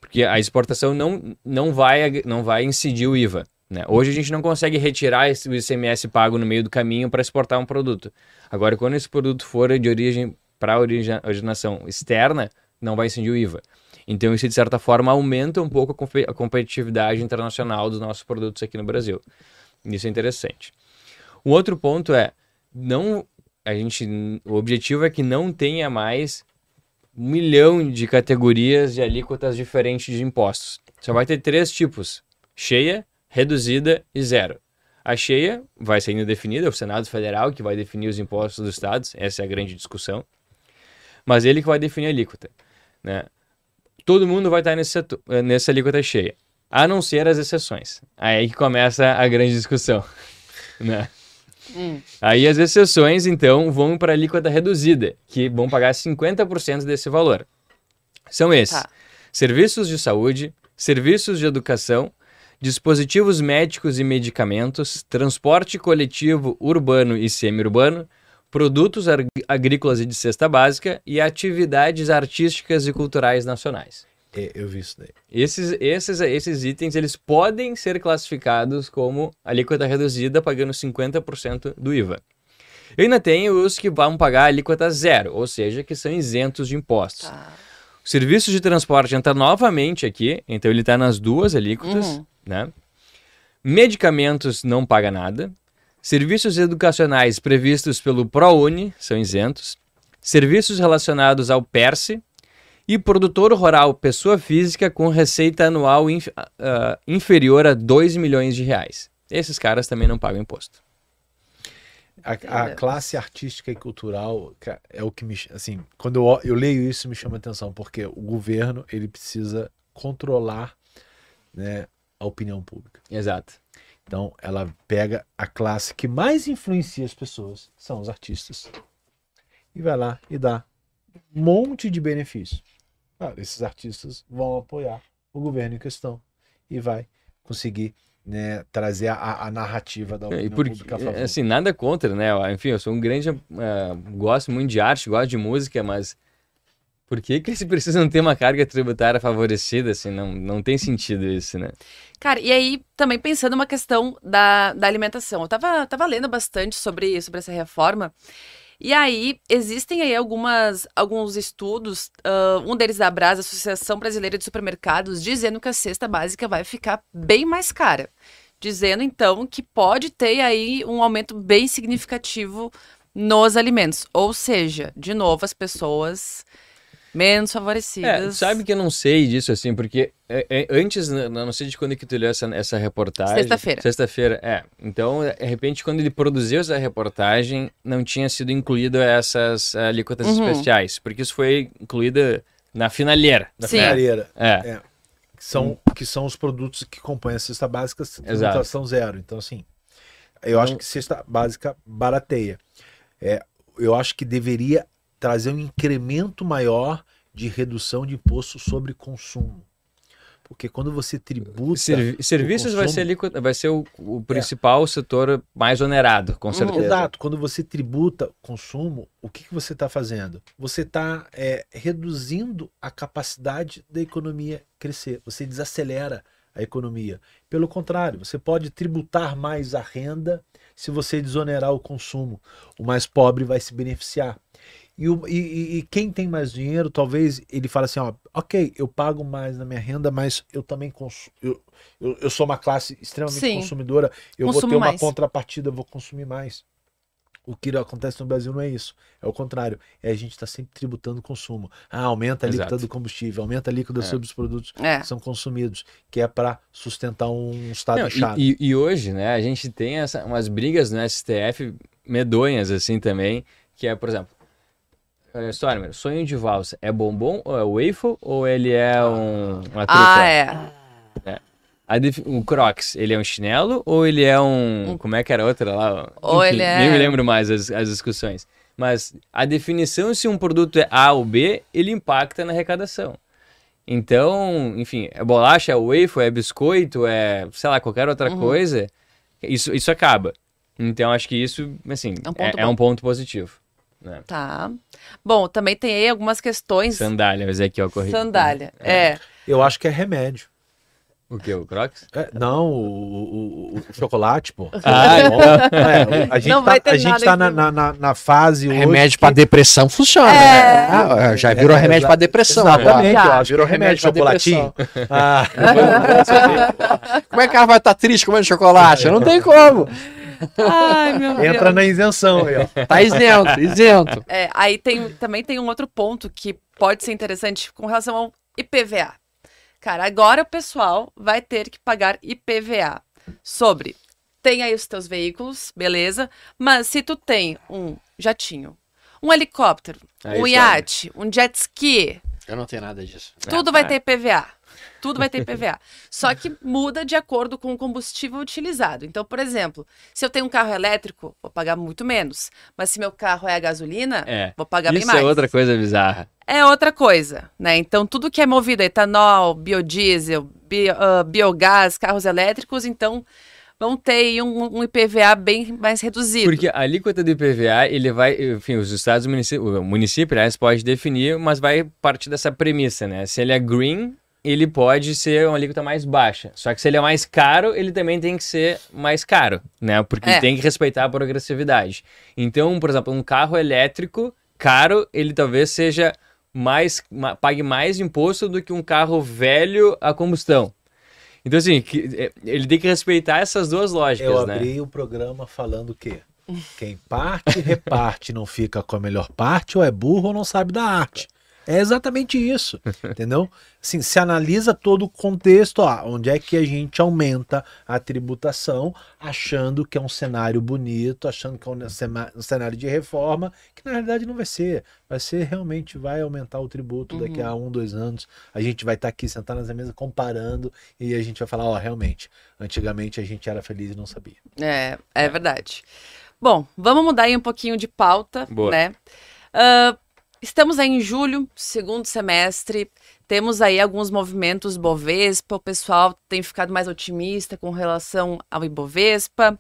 Porque a exportação não, não, vai, não vai incidir o IVA. né? Hoje a gente não consegue retirar esse- o ICMS pago no meio do caminho para exportar um produto. Agora, quando esse produto for de origem para originação externa, não vai incidir o IVA. Então, isso, de certa forma, aumenta um pouco a compe- a competitividade internacional dos nossos produtos aqui no Brasil. Isso é interessante. Um outro ponto é, não a gente o objetivo é que não tenha mais um milhão de categorias de alíquotas diferentes de impostos. Só vai ter três tipos: cheia, reduzida e zero. A cheia vai ser ainda definida, é o Senado Federal que vai definir os impostos dos estados, essa é a grande discussão. Mas ele que vai definir a alíquota, né? Todo mundo vai estar nesse nessa alíquota cheia, a não ser as exceções. Aí que começa a grande discussão, né? Hum. Aí as exceções, então, vão para a alíquota reduzida, que vão pagar 50% desse valor. São esses: Tá. serviços de saúde, serviços de educação, dispositivos médicos e medicamentos, transporte coletivo urbano e semi-urbano, produtos agrícolas e de cesta básica e atividades artísticas e culturais nacionais. É, eu vi isso daí. Esses, esses, esses itens eles podem ser classificados como alíquota reduzida, pagando 50% do IVA. Eu ainda tenho os que vão pagar alíquota zero, ou seja, que são isentos de impostos. Tá. O serviço de transporte entra novamente aqui, então ele está nas duas alíquotas, Uhum. né? Medicamentos não paga nada. Serviços educacionais previstos pelo ProUni são isentos. Serviços relacionados ao PERSE. E produtor rural, pessoa física com receita anual inf- ah, inferior a 2 milhões de reais. Esses caras também não pagam imposto. A, a classe artística e cultural é o que me. Assim, quando eu, eu leio isso, me chama atenção, porque o governo ele precisa controlar né, a opinião pública. Exato. Então, ela pega a classe que mais influencia as pessoas, são os artistas, e vai lá e dá um monte de benefício. Claro, esses artistas vão apoiar o governo em questão e vai conseguir né, trazer a, a narrativa da É, opinião E porque, pública a favor. assim, nada contra, né? Enfim, eu sou um grande. ah, gosto muito de arte, gosto de música, mas. Por que, que eles precisam ter uma carga tributária favorecida? Assim, não, não tem sentido isso, né? Cara, e aí também pensando uma questão da, da alimentação. Eu tava, tava lendo bastante sobre, sobre essa reforma. E aí, existem aí algumas, alguns estudos, ah, um deles da Brasa, Associação Brasileira de Supermercados, dizendo que a cesta básica vai ficar bem mais cara. Dizendo, então, que pode ter aí um aumento bem significativo nos alimentos. Ou seja, de novo, as pessoas menos É, favorecidas. sabe que eu não sei disso, assim, porque é, é, antes, né, não sei de quando é que tu leu essa, essa reportagem. Sexta-feira. Sexta-feira, é. Então, de repente, quando ele produziu essa reportagem, não tinha sido incluído essas alíquotas Uhum. especiais, porque isso foi incluído na finaleira. da Sim. finaleira, É, que são, que são os produtos que compõem a cesta básica, tributação zero. Então, assim, eu acho que cesta básica barateia. É, eu acho que deveria trazer um incremento maior de redução de imposto sobre consumo. Porque quando você tributa. Servi- serviços vai consumo- ser, alíquota- vai ser o, o principal setor mais onerado, com certeza. Exato. Quando você tributa consumo, o que, que você está fazendo? Você está reduzindo a capacidade da economia crescer. Você desacelera a economia. Pelo contrário, você pode tributar mais a renda se você desonerar o consumo. O mais pobre vai se beneficiar. E, o- e- e- quem tem mais dinheiro, talvez ele fale assim: ó, ok, eu pago mais na minha renda, mas eu também consumo. Eu, eu, eu sou uma classe extremamente Sim. consumidora, eu vou Consumo ter uma mais. contrapartida, eu vou consumir mais. O que acontece no Brasil não é isso. É o contrário. É a gente está sempre tributando o consumo. Ah, aumenta a alíquota Exato. do combustível, aumenta a alíquota É. sobre os produtos É. que são consumidos, que é para sustentar um estado Não, chato. e, e- e hoje, né, a gente tem essa, umas brigas no STF medonhas, assim, também, que é, por exemplo, eh, Stormer, sonho de valsa, é bombom ou é waffle ou ele é um, uma trufa? Ah, é. A defi- o Crocs, ele é um chinelo ou ele é um... Como é que era a outra lá? Ou ele é- Nem me lembro mais as, as discussões. Mas a definição se um produto é A ou B, ele impacta na arrecadação. Então, enfim, é bolacha, é waffle, é biscoito, é, sei lá, qualquer outra Uhum. coisa, isso, isso acaba. Então, acho que isso, assim, É um é, ponto é bom. um ponto positivo. Né? Tá. Bom, também tem aí algumas questões. Sandália, mas é que eu corri. Sandália. É. Eu acho que é remédio. O que, o Crocs? É, não, o, o- o- chocolate, pô. Ah, É, a gente Não tá, vai ter a gente nada tá na, na, na- na fase hoje Remédio que- para depressão funciona. É. né? Ah, já virou É, remédio exa- para depressão. Exatamente, agora. Já. ó, virou remédio, pra chocolatinho. depressão. Ah, Como é que cara vai estar triste comendo chocolate? Não tem como. Ai, meu Deus. entra na isenção aí, ó. Tá isento, isento. É, aí tem, também tem um outro ponto que pode ser interessante com relação ao IPVA. Cara, agora o pessoal vai ter que pagar IPVA sobre. Tem aí os teus veículos, beleza? Mas se tu tem um jatinho, um helicóptero, Aí um iate, um jet ski, Eu não tenho nada disso. tudo vai ter IPVA. Tudo vai ter IPVA. Só que muda de acordo com o combustível utilizado. Então, por exemplo, se eu tenho um carro elétrico, vou pagar muito menos. Mas se meu carro é a gasolina, É. vou pagar bem Isso mais. é outra coisa bizarra. É outra coisa, né? Então, tudo que é movido a etanol, biodiesel, bio- ah, biogás, carros elétricos, então vão ter aí um, um IPVA bem mais reduzido. Porque a alíquota do IPVA, ele vai, enfim, os estados, o município, o município, aliás, pode definir, mas vai partir dessa premissa, né? Se ele é green, ele pode ser uma alíquota mais baixa. Só que se ele é mais caro, ele também tem que ser mais caro, né? Porque É. tem que respeitar a progressividade. Então, por exemplo, um carro elétrico caro, ele talvez seja mais, ma- pague mais imposto do que um carro velho a combustão. Então, assim, que- é, ele tem que respeitar essas duas lógicas, Eu né? abri o programa falando o quê? Quem parte, reparte, não fica com a melhor parte, ou é burro ou não sabe da arte. É exatamente isso, entendeu? Assim, se analisa todo o contexto, ó, onde é que a gente aumenta a tributação, achando que é um cenário bonito, achando que é um cenário de reforma, que na realidade não vai ser. Vai ser realmente, vai aumentar o tributo daqui a um, dois anos. A gente vai estar aqui sentado nessa mesa comparando e a gente vai falar, ó, realmente, antigamente a gente era feliz e não sabia. É, é verdade. Bom, vamos mudar aí um pouquinho de pauta, Boa. né? Ah, estamos aí em julho, segundo semestre. Temos aí alguns movimentos Bovespa. O pessoal tem ficado mais otimista com relação ao Ibovespa.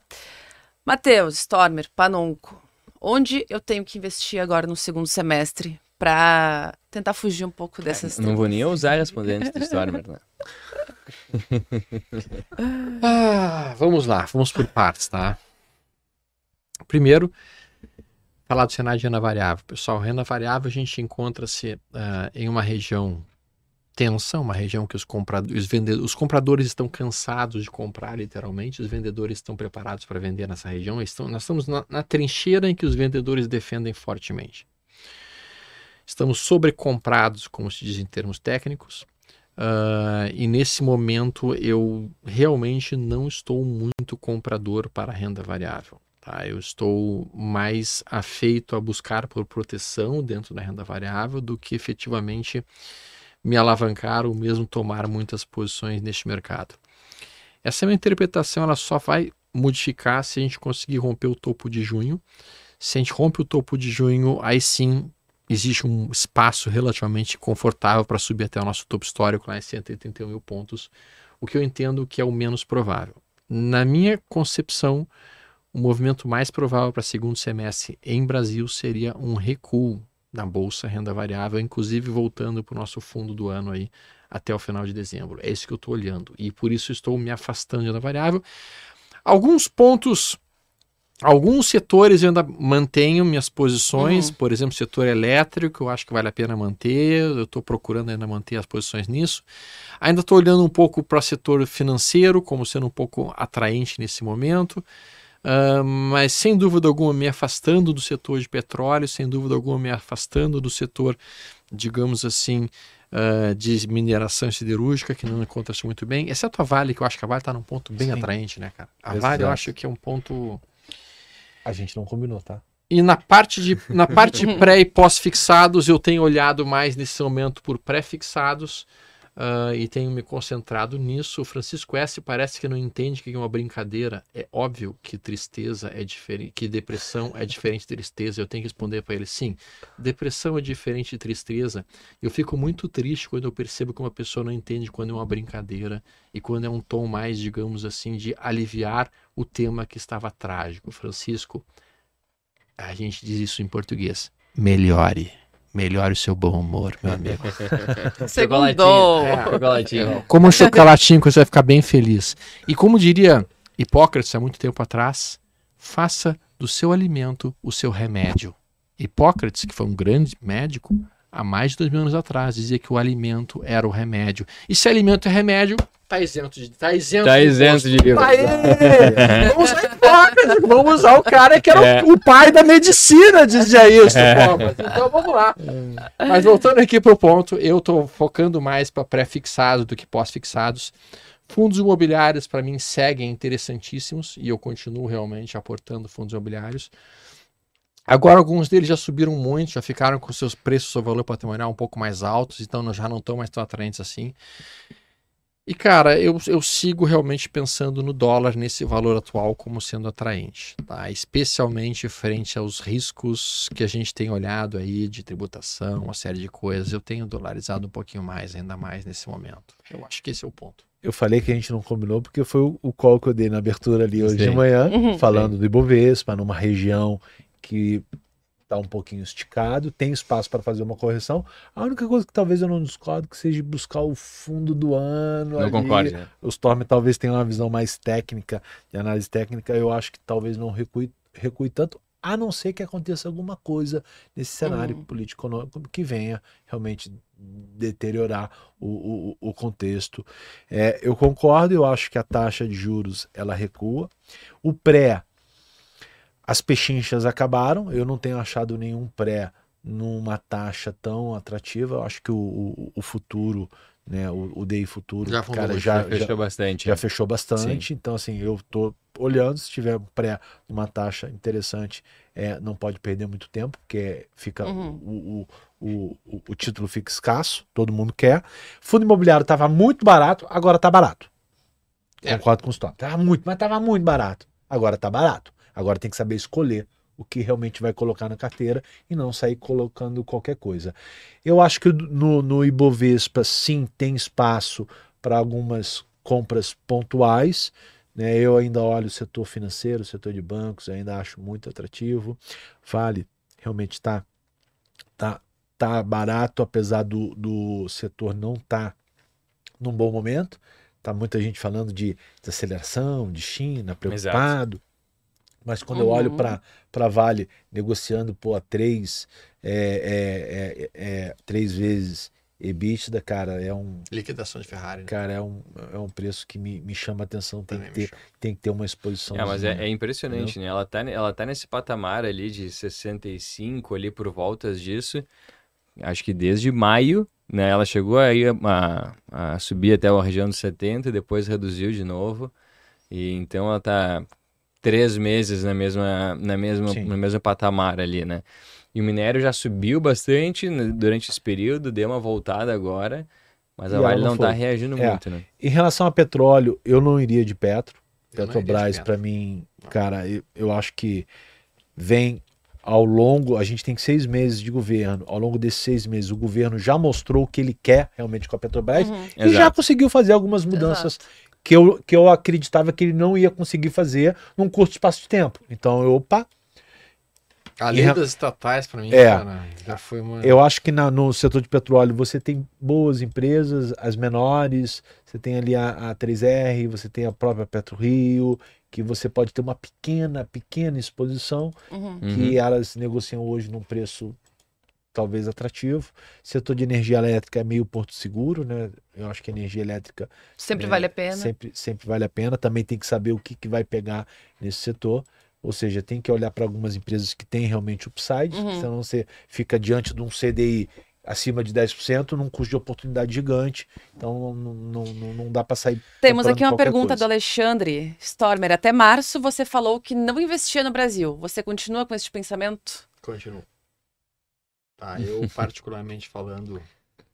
Matheus, Stormer, Panonco, onde eu tenho que investir agora no segundo semestre para tentar fugir um pouco dessas Não vou nem ousar responder antes do Stormer, né? Ah, vamos lá, vamos por partes, tá? Primeiro, falar do cenário de renda variável. Pessoal, renda variável a gente encontra-se ah, em uma região tensa, uma região que os, compradores, os, vende- os compradores estão cansados de comprar, literalmente, os vendedores estão preparados para vender nessa região. Estão, nós estamos na, na trincheira em que os vendedores defendem fortemente. Estamos sobrecomprados, como se diz em termos técnicos, ah, e nesse momento eu realmente não estou muito comprador para renda variável. Tá? Eu estou mais afeito a buscar por proteção dentro da renda variável do que efetivamente me alavancar ou mesmo tomar muitas posições neste mercado. Essa minha interpretação ela só vai modificar se a gente conseguir romper o topo de junho. Se a gente rompe o topo de junho, aí sim existe um espaço relativamente confortável para subir até o nosso topo histórico lá em 181 mil pontos, o que eu entendo que é o menos provável. Na minha concepção, o movimento mais provável para segundo semestre em Brasil seria um recuo na bolsa renda variável, inclusive voltando para o nosso fundo do ano aí até o final de dezembro. É isso que eu estou olhando e por isso estou me afastando de renda variável. Alguns pontos Alguns setores eu ainda mantenho minhas posições, uhum. por exemplo, setor elétrico, eu acho que vale a pena manter, eu estou procurando ainda manter as posições nisso. Ainda estou olhando um pouco para o setor financeiro, como sendo um pouco atraente nesse momento, uh, mas sem dúvida alguma me afastando do setor de petróleo, sem dúvida alguma me afastando do setor, digamos assim, uh, de mineração siderúrgica, que não encontra-se muito bem, exceto a Vale, que eu acho que a Vale está num ponto bem Sim. atraente, né, cara? A Exato. Vale eu acho que é um ponto a gente não combinou, tá? E na parte de na parte pré e pós-fixados, eu tenho olhado mais nesse momento por pré-fixados uh, e tenho me concentrado nisso. O Francisco S parece que não entende que é uma brincadeira. É óbvio que tristeza é diferente, que depressão é diferente de tristeza. Eu tenho que responder para ele sim. Depressão é diferente de tristeza. Eu fico muito triste quando eu percebo que uma pessoa não entende quando é uma brincadeira e quando é um tom mais, digamos assim, de aliviar o tema que estava trágico. Francisco, a gente diz isso em português. Melhore. Melhore o seu bom humor, meu amigo. Segundou. É, como um chocolatinho que você vai ficar bem feliz. E como diria Hipócrates há muito tempo atrás, faça do seu alimento o seu remédio. Hipócrates, que foi um grande médico, há mais de dois mil anos atrás, dizia que o alimento era o remédio. E se alimento é remédio, tá isento de. Tá isento, tá isento de, de Vamos usar Hipócrates, vamos usar o cara que era é. o, o, pai da medicina, dizia isso. É. Então vamos lá. Mas voltando aqui pro ponto, eu tô focando mais para pré-fixados do que pós-fixados. Fundos imobiliários, para mim, seguem interessantíssimos e eu continuo realmente aportando fundos imobiliários. Agora, alguns deles já subiram muito, já ficaram com seus preços ou valor patrimonial um pouco mais altos, então já não estão mais tão atraentes assim. E, cara, eu, eu sigo realmente pensando no dólar nesse valor atual como sendo atraente, tá? Especialmente frente aos riscos que a gente tem olhado aí de tributação, uma série de coisas. Eu tenho dolarizado um pouquinho mais, ainda mais nesse momento. Eu acho que esse é o ponto. Eu falei que a gente não combinou porque foi o, o call que eu dei na abertura ali hoje Sim. de manhã, uhum. falando Sim. do Ibovespa, numa região que está um pouquinho esticado, tem espaço para fazer uma correção. A única coisa que talvez eu não discordo que seja buscar o fundo do ano. Não ali. concordo. Né? O Storm talvez tenha uma visão mais técnica, de análise técnica. Eu acho que talvez não recue, recue tanto, a não ser que aconteça alguma coisa nesse cenário uhum. político-econômico que venha realmente deteriorar o, o, o contexto. É, eu concordo, eu acho que a taxa de juros ela recua. O pré as pechinchas acabaram, eu não tenho achado nenhum pré numa taxa tão atrativa. Eu acho que o, o, o futuro, né, o, o DI futuro, já cara, já, já, fechou bastante. Já fechou bastante. Sim. Então, assim, eu tô olhando, se tiver um pré numa taxa interessante, é, não pode perder muito tempo, porque fica uhum. o, o, o, o, título fica escasso, todo mundo quer. Fundo imobiliário estava muito barato, agora está barato. É. Concordo com o stop. Tava muito, mas estava muito barato. Agora está barato. Agora tem que saber escolher o que realmente vai colocar na carteira e não sair colocando qualquer coisa. Eu acho que no, no Ibovespa, sim, tem espaço para algumas compras pontuais. Né? Eu ainda olho o setor financeiro, o setor de bancos, ainda acho muito atrativo. Vale realmente está tá, tá barato, apesar do, do setor não estar tá num bom momento. Tá muita gente falando de desaceleração, de China, preocupado. Exato. Mas quando uhum. eu olho para uhum. Vale negociando pô, a três, é, é, é, três vezes EBITDA, cara, é um. Liquidação de Ferrari. Né? Cara, é um, é um preço que me, me chama a atenção. Tem que, ter, tem que ter uma exposição. É, mas é, é impressionante, entendeu? né? Ela tá, ela tá nesse patamar ali de 65, ali por voltas disso. Acho que desde maio, né? Ela chegou aí a, a subir até a região dos 70 e depois reduziu de novo. E então ela tá três meses na mesma, na mesma, no mesmo patamar ali, né? E o minério já subiu bastante durante esse período, deu uma voltada agora, mas a Vale não está reagindo é. muito, né? Em relação a petróleo, eu não iria de Petro. Petrobras, para mim, cara, eu, eu acho que vem ao longo, a gente tem seis meses de governo. Ao longo desses seis meses, o governo já mostrou o que ele quer realmente com a Petrobras Uhum. e já Exato. conseguiu fazer algumas mudanças que eu, que eu acreditava que ele não ia conseguir fazer num curto espaço de tempo. Então, eu, opa, Além E- das estatais, para mim, É. cara, já foi uma. eu acho que na- no setor de petróleo você tem boas empresas, as menores, você tem ali a, a 3R, você tem a própria PetroRio, que você pode ter uma pequena, pequena exposição, Uhum. que elas negociam hoje num preço talvez atrativo. Setor de energia elétrica é meio porto seguro, né? Eu acho que a energia elétrica Sempre É, vale a pena. Sempre, sempre vale a pena. Também tem que saber o que, que vai pegar nesse setor. Ou seja, tem que olhar para algumas empresas que têm realmente upside, Uhum. senão você fica diante de um CDI acima de 10% num custo de oportunidade gigante. Então não, não, não, não dá para sair. Temos aqui uma pergunta coisa. do Alexandre Stormer. Até março você falou que não investia no Brasil. Você continua com esse pensamento? Continuo. Tá, eu particularmente falando.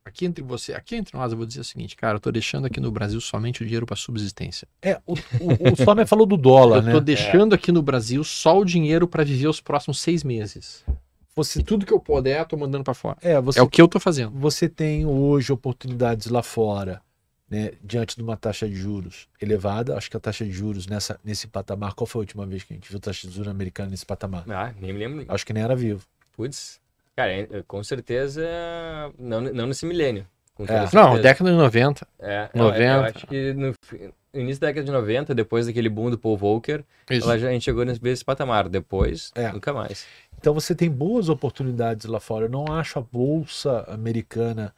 Aqui entre você, aqui entre nós, eu vou dizer o seguinte, cara, eu tô deixando aqui no Brasil somente o dinheiro para subsistência. É, o, o, o Stormer falou do dólar, eu né? tô deixando aqui no Brasil só o dinheiro para viver os próximos seis meses. Você, E tudo que eu puder, eu tô mandando para fora. é, você, É o que eu tô fazendo. você tem hoje oportunidades lá fora, né, diante de uma taxa de juros elevada. Acho que a taxa de juros nessa, nesse patamar. Qual foi a última vez que a gente viu taxa de juros americana nesse patamar? Ah, nem me lembro. Acho que nem era vivo. Putz. Cara, é- com certeza. Não, não nesse milênio. É. Não, década de 90. É, não, 90. Eu acho que no, início da década de 90, depois daquele boom do Paul Volcker, ela já, a gente chegou nesse, nesse patamar. Depois, É. nunca mais. Então você tem boas oportunidades lá fora. Eu não acho a bolsa americana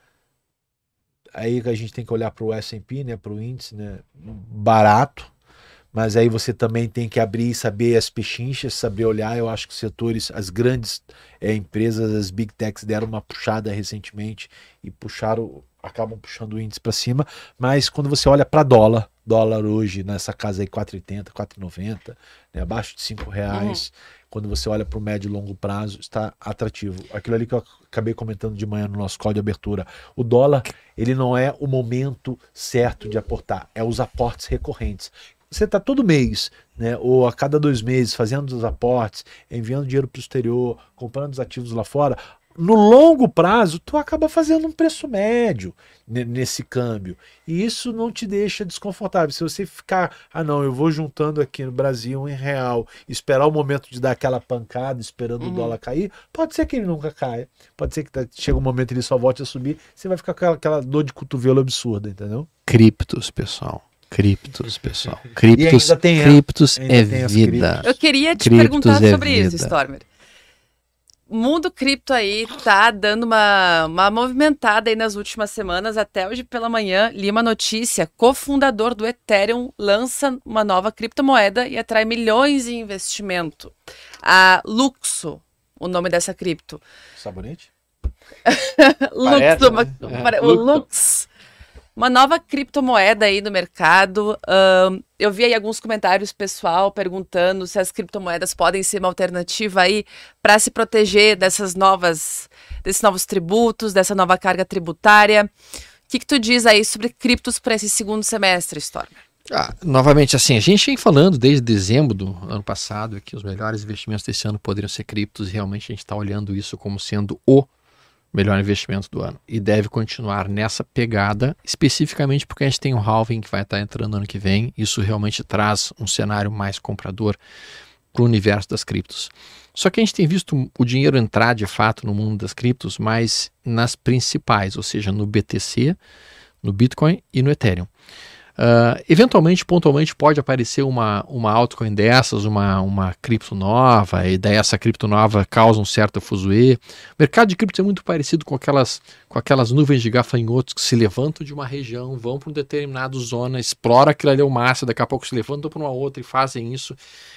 aí que a gente tem que olhar para o S&P, né, para o índice, né, barato. Mas aí você também tem que abrir e saber as pechinchas, saber olhar. Eu acho que os setores, as grandes eh, empresas, as big techs deram uma puxada recentemente e puxaram, acabam puxando o índice para cima. Mas quando você olha para dólar, dólar hoje nessa casa aí 4,80, 4,90, né, abaixo de 5 reais. Quando você olha para o médio e longo prazo, está atrativo. Aquilo ali que eu acabei comentando de manhã no nosso call de abertura. O dólar, ele não é o momento certo de aportar, é os aportes recorrentes. Você está todo mês, né, ou a cada dois meses, fazendo os aportes, enviando dinheiro para o exterior, comprando os ativos lá fora. No longo prazo, tu acaba fazendo um preço médio ne- nesse câmbio. E isso não te deixa desconfortável. Se você ficar, ah não, eu vou juntando aqui no Brasil em real, esperar o momento de dar aquela pancada, esperando Uhum. o dólar cair, pode ser que ele nunca caia. Pode ser que tá- chega um momento ele só volte a subir, você vai ficar com aquela, aquela dor de cotovelo absurda, entendeu? Criptos, pessoal. Criptos, pessoal. Criptos, tem, criptos é vida. criptos. Eu queria te Criptos perguntar é sobre isso, vida. Stormer. O mundo cripto aí tá dando uma, uma movimentada aí nas últimas semanas. Até hoje pela manhã, li uma notícia. Cofundador do Ethereum lança uma nova criptomoeda e atrai milhões em investimento. A Luxo, o nome dessa cripto. Sabonete? Luxo, uma- né? pare- o Lux. Uma nova criptomoeda aí no mercado. Ahn, eu vi aí alguns comentários pessoal perguntando se as criptomoedas podem ser uma alternativa aí para se proteger dessas novas, desses novos tributos, dessa nova carga tributária. O que, que tu diz aí sobre criptos para esse segundo semestre, Storm? Ah, novamente, assim, a gente vem falando desde dezembro do ano passado que os melhores investimentos desse ano poderiam ser criptos e realmente a gente está olhando isso como sendo o melhor investimento do ano. E deve continuar nessa pegada, especificamente porque a gente tem o halving que vai estar entrando ano que vem. Isso realmente traz um cenário mais comprador para o universo das criptos. Só que a gente tem visto o dinheiro entrar de fato no mundo das criptos, mas nas principais, ou seja, no BTC, no Bitcoin e no Ethereum. Uh, eventualmente, pontualmente, pode aparecer uma, uma altcoin dessas, uma, uma cripto nova, e daí essa cripto nova causa um certo fuzuê. O mercado de cripto é muito parecido com aquelas, com aquelas nuvens de gafanhotos que se levantam de uma região, vão para uma determinada zona, explora aquilo ali ao daqui a pouco se levantam para uma outra e fazem isso.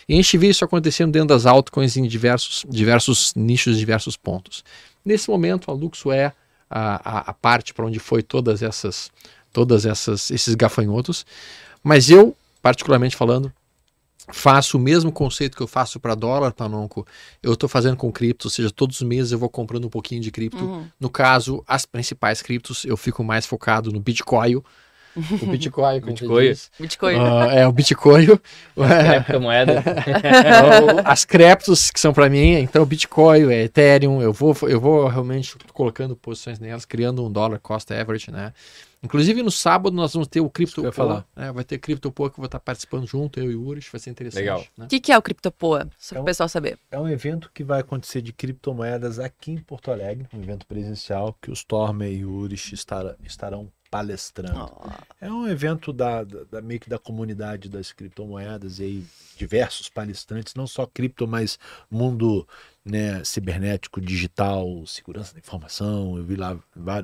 E a gente vê isso acontecendo dentro das altcoins em diversos, diversos nichos, diversos pontos. Nesse momento, a Luxo é a, a, a parte para onde foi todas essas todas essas esses gafanhotos, mas eu, particularmente falando, faço o mesmo conceito que eu faço para dólar, Panonco, eu estou fazendo com cripto, ou seja, todos os meses eu vou comprando um pouquinho de cripto. Uhum. No caso, as principais criptos, eu fico mais focado no Bitcoin, o Bitcoin, como Bitcoin. Bitcoin. Ah, é, o Bitcoin. Criptomoeda. o- as criptos que são para mim, então Bitcoin, é Ethereum, eu vou, eu vou realmente colocando posições nelas, criando um dólar cost average, né? Inclusive no sábado nós vamos ter o Crypto que eu ia Poa, falar. né? Vai ter Crypto Poa que eu vou estar participando junto, eu e o vai ser interessante. Legal. né? O que, que é o Criptopoa? Só para É o um- pessoal saber. É um evento que vai acontecer de criptomoedas aqui em Porto Alegre, um evento presencial que o Stormer e o Urich estará- estarão palestrando. Ó, É um evento da, da- da- meio que da comunidade das criptomoedas e aí diversos palestrantes, não só cripto, mas mundo né, cibernético, digital, segurança da informação. Eu vi lá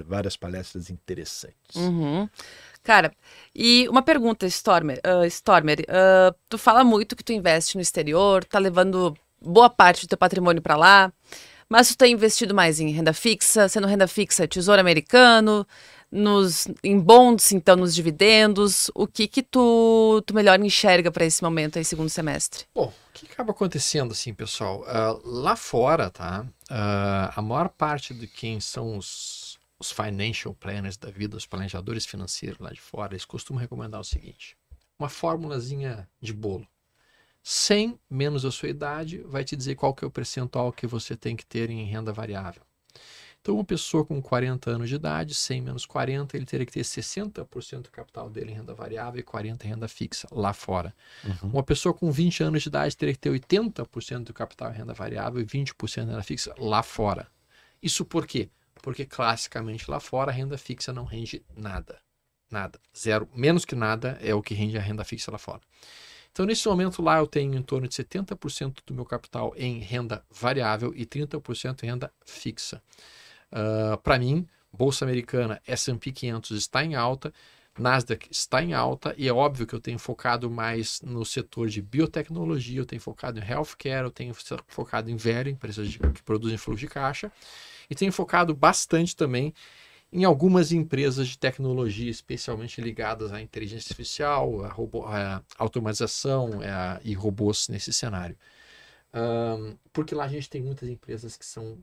várias palestras interessantes. Uhum. Cara, e uma pergunta, Stormer. ah, Stormer, ah, tu fala muito que tu investe no exterior, tá levando boa parte do teu patrimônio para lá, mas tu tem investido mais em renda fixa, sendo renda fixa tesouro americano, nos, em bonds, então nos dividendos. O que que tu, tu melhor enxerga para esse momento aí, segundo semestre? Bom, o que acaba acontecendo assim, pessoal? Ah, lá fora, tá? Ah, a maior parte de quem são os, os financial planners da vida, os planejadores financeiros lá de fora, eles costumam recomendar o seguinte: uma formulazinha de bolo. 100 menos a sua idade vai te dizer qual que é o percentual que você tem que ter em renda variável. Então, uma pessoa com 40 anos de idade, 100 menos 40, ele teria que ter 60% do capital dele em renda variável e 40% em renda fixa lá fora. Uma pessoa com 20 anos de idade teria que ter 80% do capital em renda variável e 20% em renda fixa lá fora. Isso por quê? Porque classicamente lá fora a renda fixa não rende nada. Nada. Zero. Menos que nada é o que rende a renda fixa lá fora. Então, nesse momento lá, eu tenho em torno de 70% do meu capital em renda variável e 30% em renda fixa. Para mim, Bolsa Americana, S&P 500 está em alta, Nasdaq está em alta e é óbvio que eu tenho focado mais no setor de biotecnologia, eu tenho focado em healthcare, eu tenho fo- focado em velho, empresas de- que produzem fluxo de caixa, e tenho focado bastante também em algumas empresas de tecnologia, especialmente ligadas à inteligência artificial, à, robô, à automatização à- e robôs nesse cenário. Ahn, porque lá a gente tem muitas empresas que são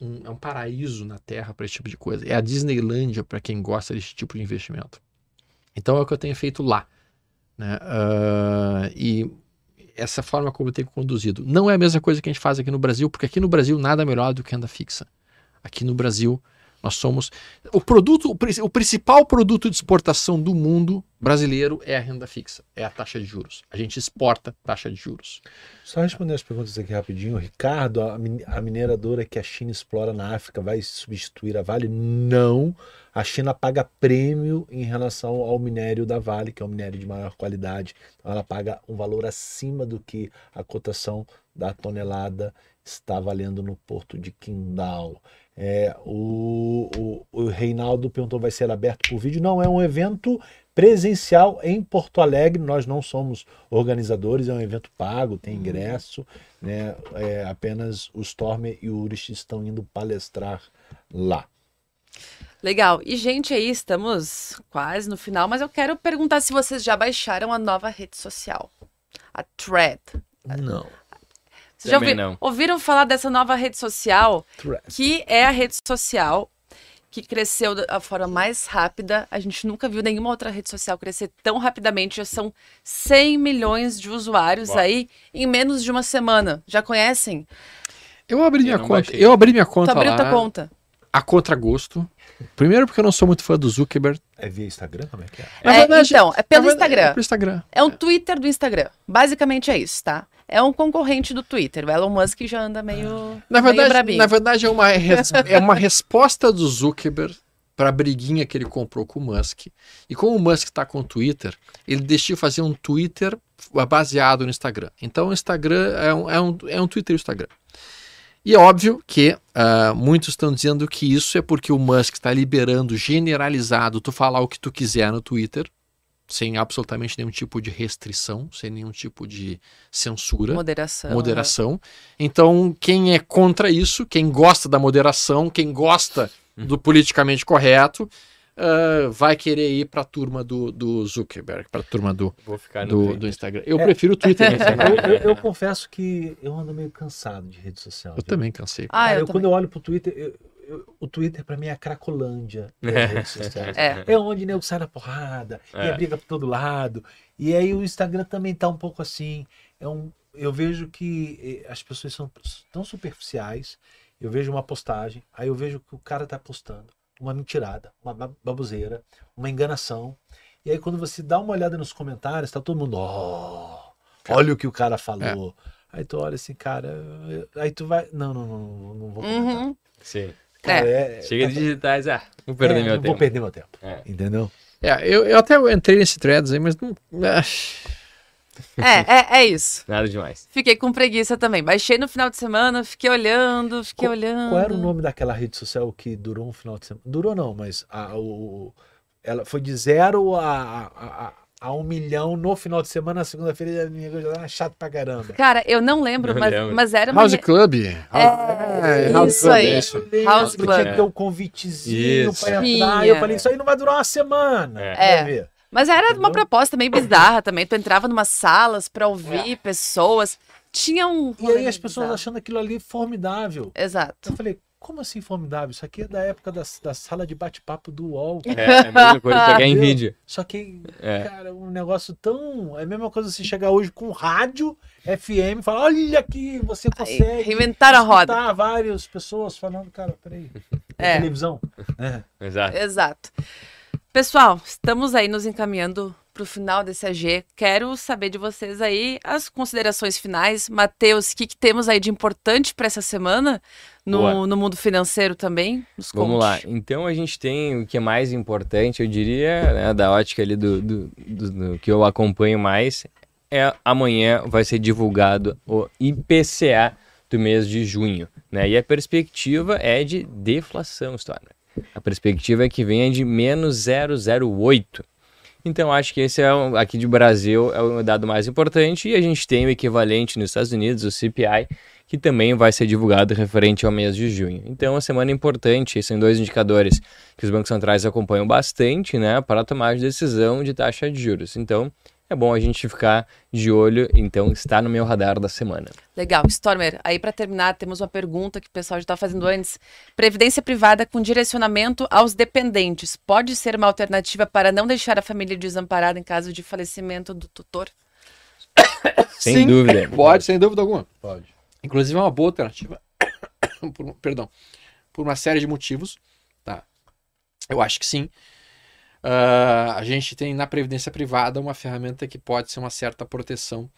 um, é um paraíso na Terra para esse tipo de coisa. É a Disneylândia para quem gosta desse tipo de investimento. Então é o que eu tenho feito lá. Né? Ah, e essa forma como eu tenho conduzido. Não é a mesma coisa que a gente faz aqui no Brasil, porque aqui no Brasil nada melhor do que renda fixa. Aqui no Brasil nós somos o produto, o, pri- o principal produto de exportação do mundo brasileiro é a renda fixa, é a taxa de juros. A gente exporta taxa de juros. Só responder as perguntas aqui rapidinho. Ricardo, a mineradora que a China explora na África vai substituir a Vale? Não. A China paga prêmio em relação ao minério da Vale, que é um minério de maior qualidade. Então ela paga um valor acima do que a cotação da tonelada está valendo no porto de Qingdao. É, o, o, o Reinaldo perguntou: vai ser aberto por vídeo? Não, é um evento presencial em Porto Alegre. Nós não somos organizadores, é um evento pago, tem ingresso. Né? É, apenas o Stormer e o Urich estão indo palestrar lá. Legal. E, gente, aí estamos quase no final, mas eu quero perguntar se vocês já baixaram a nova rede social, a Thread. Não. Vocês já Também ouvi- não. ouviram falar dessa nova rede social, Thread. que é a rede social que cresceu da forma mais rápida. A gente nunca viu nenhuma outra rede social crescer tão rapidamente. Já são 100 milhões de usuários Uau. aí em menos de uma semana. Já conhecem? Eu abri Eu minha conta. baixei. Eu abri minha Tu conta abriu lá tua conta. a contragosto. Primeiro porque eu não sou muito fã do Zuckerberg. É via Instagram? Como é que é? É, verdade- então, é pelo Instagram. É pelo Instagram. É um Twitter do Instagram. Basicamente é isso, tá? É um concorrente do Twitter. O Elon Musk já anda meio, Na meio verdade, brabinho. na verdade é, uma, res- é uma resposta do Zuckerberg para a briguinha que ele comprou com o Musk. E como o Musk está com o Twitter, ele decidiu fazer um Twitter baseado no Instagram. Então o Instagram é um, é um, é um Twitter e Instagram. E é óbvio que ah, muitos estão dizendo que isso é porque o Musk está liberando generalizado tu falar o que tu quiser no Twitter, sem absolutamente nenhum tipo de restrição, sem nenhum tipo de censura Moderação. moderação. Então, quem é contra isso, quem gosta da moderação, quem gosta do politicamente correto, ah, vai querer ir para a turma do, do Zuckerberg, para a turma do, Vou ficar no do, do Instagram. Eu prefiro o Twitter. né? Eu, eu- eu confesso que eu ando meio cansado de rede social. Eu também cansei. Ah, Cara, eu, eu, também. quando eu olho pro Twitter, eu, o Twitter pra mim é a cracolândia. É. É onde o nego sai na porrada, e É. é briga por todo lado. E aí o Instagram também tá um pouco assim. É um, eu vejo que eh, as pessoas são tão superficiais. Eu vejo uma postagem, aí eu vejo que o cara tá postando uma mentirada, uma ba- baboseira, uma enganação. E aí quando você dá uma olhada nos comentários, tá todo mundo, ó, olha o que o cara falou. Aí tu olha assim, cara, aí tu vai, não, não, não, não, não vou comentar. Uhum. Sim. Cara, é, Chega de digitais, ah, vou perder é, meu não tempo. vou perder meu tempo. É. Entendeu? É, eu, eu até entrei nesse threads aí, mas não. ah, É, é, é isso. Nada demais. Fiquei com preguiça também. Baixei no final de semana, fiquei olhando, fiquei Qual- olhando. Qual era o nome daquela rede social que durou um final de semana? Durou não, mas a, o, ela foi de zero a, a, a, a um milhão no final de semana, na segunda-feira, já era chato pra caramba. Cara, eu não lembro, Não mas, lembro. mas era uma. House Club. É, House isso Club, aí. é isso. House Eu Club. tinha que ter um convitezinho Isso. pra entrar. E eu falei, isso aí não vai durar uma semana. É. É. Mas era uma Entendeu? proposta meio bizarra também. Tu entrava numas salas pra ouvir pessoas. Tinha um. E aí as pessoas bizarro. achando aquilo ali formidável. Exato. Eu falei, como assim formidável? Isso aqui é da época da, da sala de bate-papo do UOL. É, é a mesma coisa, só que é em vídeo. Só que, É. cara, um negócio tão. É a mesma coisa você chegar hoje com rádio, FM, e falar: olha aqui, você consegue. Reinventaram a roda. várias pessoas falando, cara, peraí. É. Televisão. É. Exato. Exato. Pessoal, estamos aí nos encaminhando para o final desse AG. Quero saber de vocês aí as considerações finais. Matheus, o que, que temos aí de importante para essa semana no, no mundo financeiro também? Nos Vamos lá. conte. Então a gente tem o que é mais importante, eu diria, né, da ótica ali do, do, do- do que eu acompanho mais, é amanhã vai ser divulgado o IPCA do mês de junho, né? E a perspectiva é de deflação, Stormer. A perspectiva é que venha de menos 0,08. Então acho que esse é um- aqui de Brasil é o dado mais importante e a gente tem o equivalente nos Estados Unidos, o CPI, que também vai ser divulgado referente ao mês de junho. Então, uma semana importante, são dois indicadores que os bancos centrais acompanham bastante, né, para tomar de decisão de taxa de juros. Então, é bom a gente ficar de olho, então está no meu radar da semana. Legal. Stormer, aí para terminar, temos uma pergunta que o pessoal já está fazendo antes. Previdência privada com direcionamento aos dependentes pode ser uma alternativa para não deixar a família desamparada em caso de falecimento do tutor? Sem Sim, dúvida. Pode, sem dúvida alguma. Pode. Inclusive é uma boa alternativa. por, perdão. Por uma série de motivos. Tá? Eu acho que sim. Ah, a gente tem na Previdência Privada uma ferramenta que pode ser uma certa proteção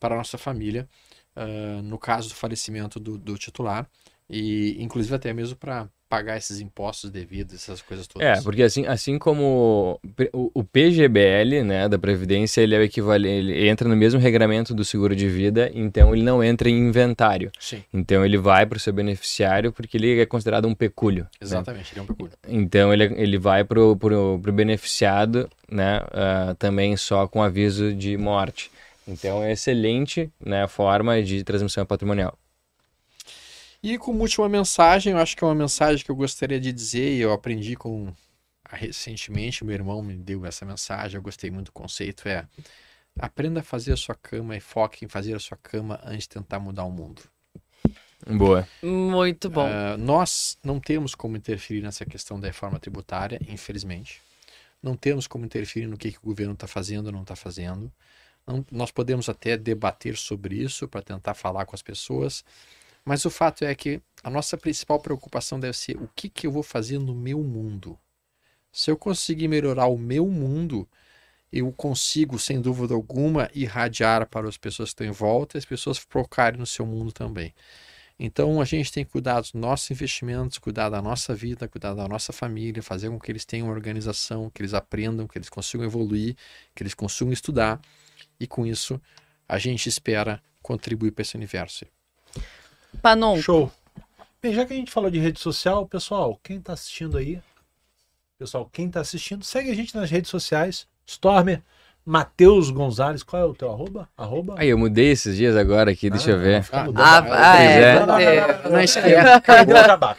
para a nossa família, ah, no caso do falecimento do, do titular, e inclusive até mesmo para pagar esses impostos devidos, essas coisas todas. É, porque assim, assim como o, o PGBL, né, da Previdência, ele é o equivalente, ele entra no mesmo regramento do seguro de vida, então ele não entra em inventário. Sim, Então ele vai para o seu beneficiário porque ele é considerado um pecúlio. né? exatamente. Ele é um pecúlio. Então ele, ele vai pro, pro, pro beneficiado, né, ah, também só com aviso de morte. Então é excelente, né, forma de transmissão patrimonial. E como última mensagem, eu acho que é uma mensagem que eu gostaria de dizer, e eu aprendi com recentemente, meu irmão me deu essa mensagem, eu gostei muito do conceito, é aprenda a fazer a sua cama e foque em fazer a sua cama antes de tentar mudar o mundo. Boa. Muito bom. Ah, nós não temos como interferir nessa questão da reforma tributária, infelizmente. Não temos como interferir no que, que o governo está fazendo ou não está fazendo. Não- nós podemos até debater sobre isso para tentar falar com as pessoas, mas o fato é que a nossa principal preocupação deve ser o que, que eu vou fazer no meu mundo. Se eu conseguir melhorar o meu mundo, eu consigo, sem dúvida alguma, irradiar para as pessoas que estão em volta e as pessoas focarem no seu mundo também. Então a gente tem que cuidar dos nossos investimentos, cuidar da nossa vida, cuidar da nossa família, fazer com que eles tenham organização, que eles aprendam, que eles consigam evoluir, que eles consigam estudar e com isso a gente espera contribuir para esse universo. Panon, Show. Bem, já que a gente falou de rede social, pessoal, quem tá assistindo aí, pessoal, quem tá assistindo, segue a gente nas redes sociais. Stormer, Matheus Gonzalez, qual é o teu arroba? Arroba? Aí eu mudei esses dias agora aqui, deixa eu ver. Ah, ah, é, Não, esquece.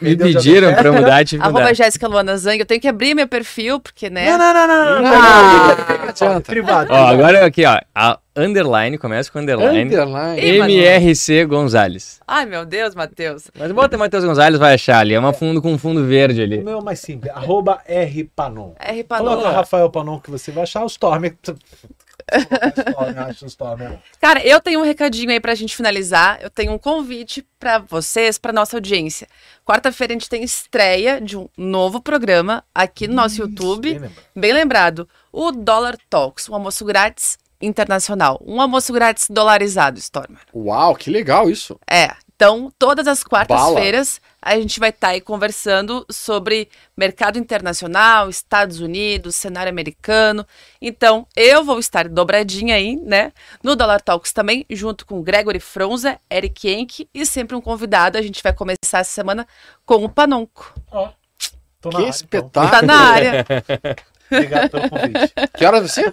Me pediram pra mudar, tive que arroba mudar. Jéssica Luana Zang. Eu tenho que abrir meu perfil, porque, né? Não, não, não, não. Ah. Privado. Ó, agora aqui, ó. Underline, começa com underline. Underline. MRC Gonzalez. Ai, meu Deus, Matheus. Mas bota Matheus Gonzalez, vai achar ali. É uma fundo com fundo verde O ali. meu é mais simples, arroba R Panon. R Coloca. Rafael Panon que você vai achar o Storm. O Storm. Cara, eu tenho um recadinho aí pra gente finalizar. Eu tenho um convite pra vocês, pra nossa audiência. Quarta-feira a gente tem estreia de um novo programa aqui no nosso YouTube. Bem lembrado. Bem lembrado, o Dollar Talks, um almoço grátis internacional. Um almoço grátis dolarizado, Stormer. Uau, que legal isso. É. Então, todas as quartas-feiras a gente vai estar aí conversando sobre mercado internacional, Estados Unidos, cenário americano. Então, eu vou estar dobradinha aí, né? No Dollar Talks também, junto com Gregory Fronza, Eric Enck e sempre um convidado. A gente vai começar essa semana com o Panonco. Ó, tô na Que área, então. espetáculo. Tá na área. Obrigado pelo convite. Que hora você?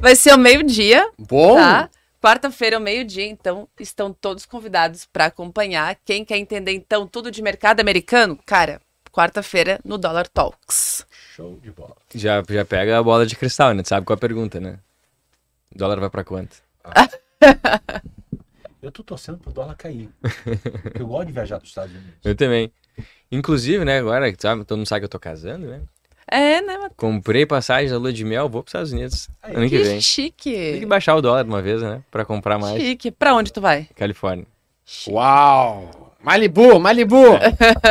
Vai ser ao meio-dia, Bom. tá? Quarta-feira ao meio-dia, então estão todos convidados para acompanhar. Quem quer entender então tudo de mercado americano, cara, quarta-feira no Dollar Talks. Show de bola. Já, já pega a bola de cristal, né? Tu sabe qual é a pergunta, né? O dólar vai pra quanto? Eu tô torcendo pro dólar cair. Porque eu gosto de viajar para os Estados Unidos. Eu também. Inclusive, né, agora, sabe, todo mundo sabe que eu tô casando, né? É, né? Matheus? Comprei passagem da lua de mel, vou pros Estados Unidos ano que Que vem. Tem que chique. baixar o dólar de uma vez, né? Pra comprar mais. Chique. Pra onde tu vai? Califórnia. Uau. Malibu, Malibu.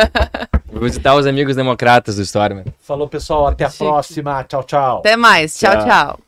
Vou visitar os amigos democratas do Stormer. Falou, pessoal. Até a Chique. próxima. Tchau, tchau. Até mais. Tchau, Tchau. tchau.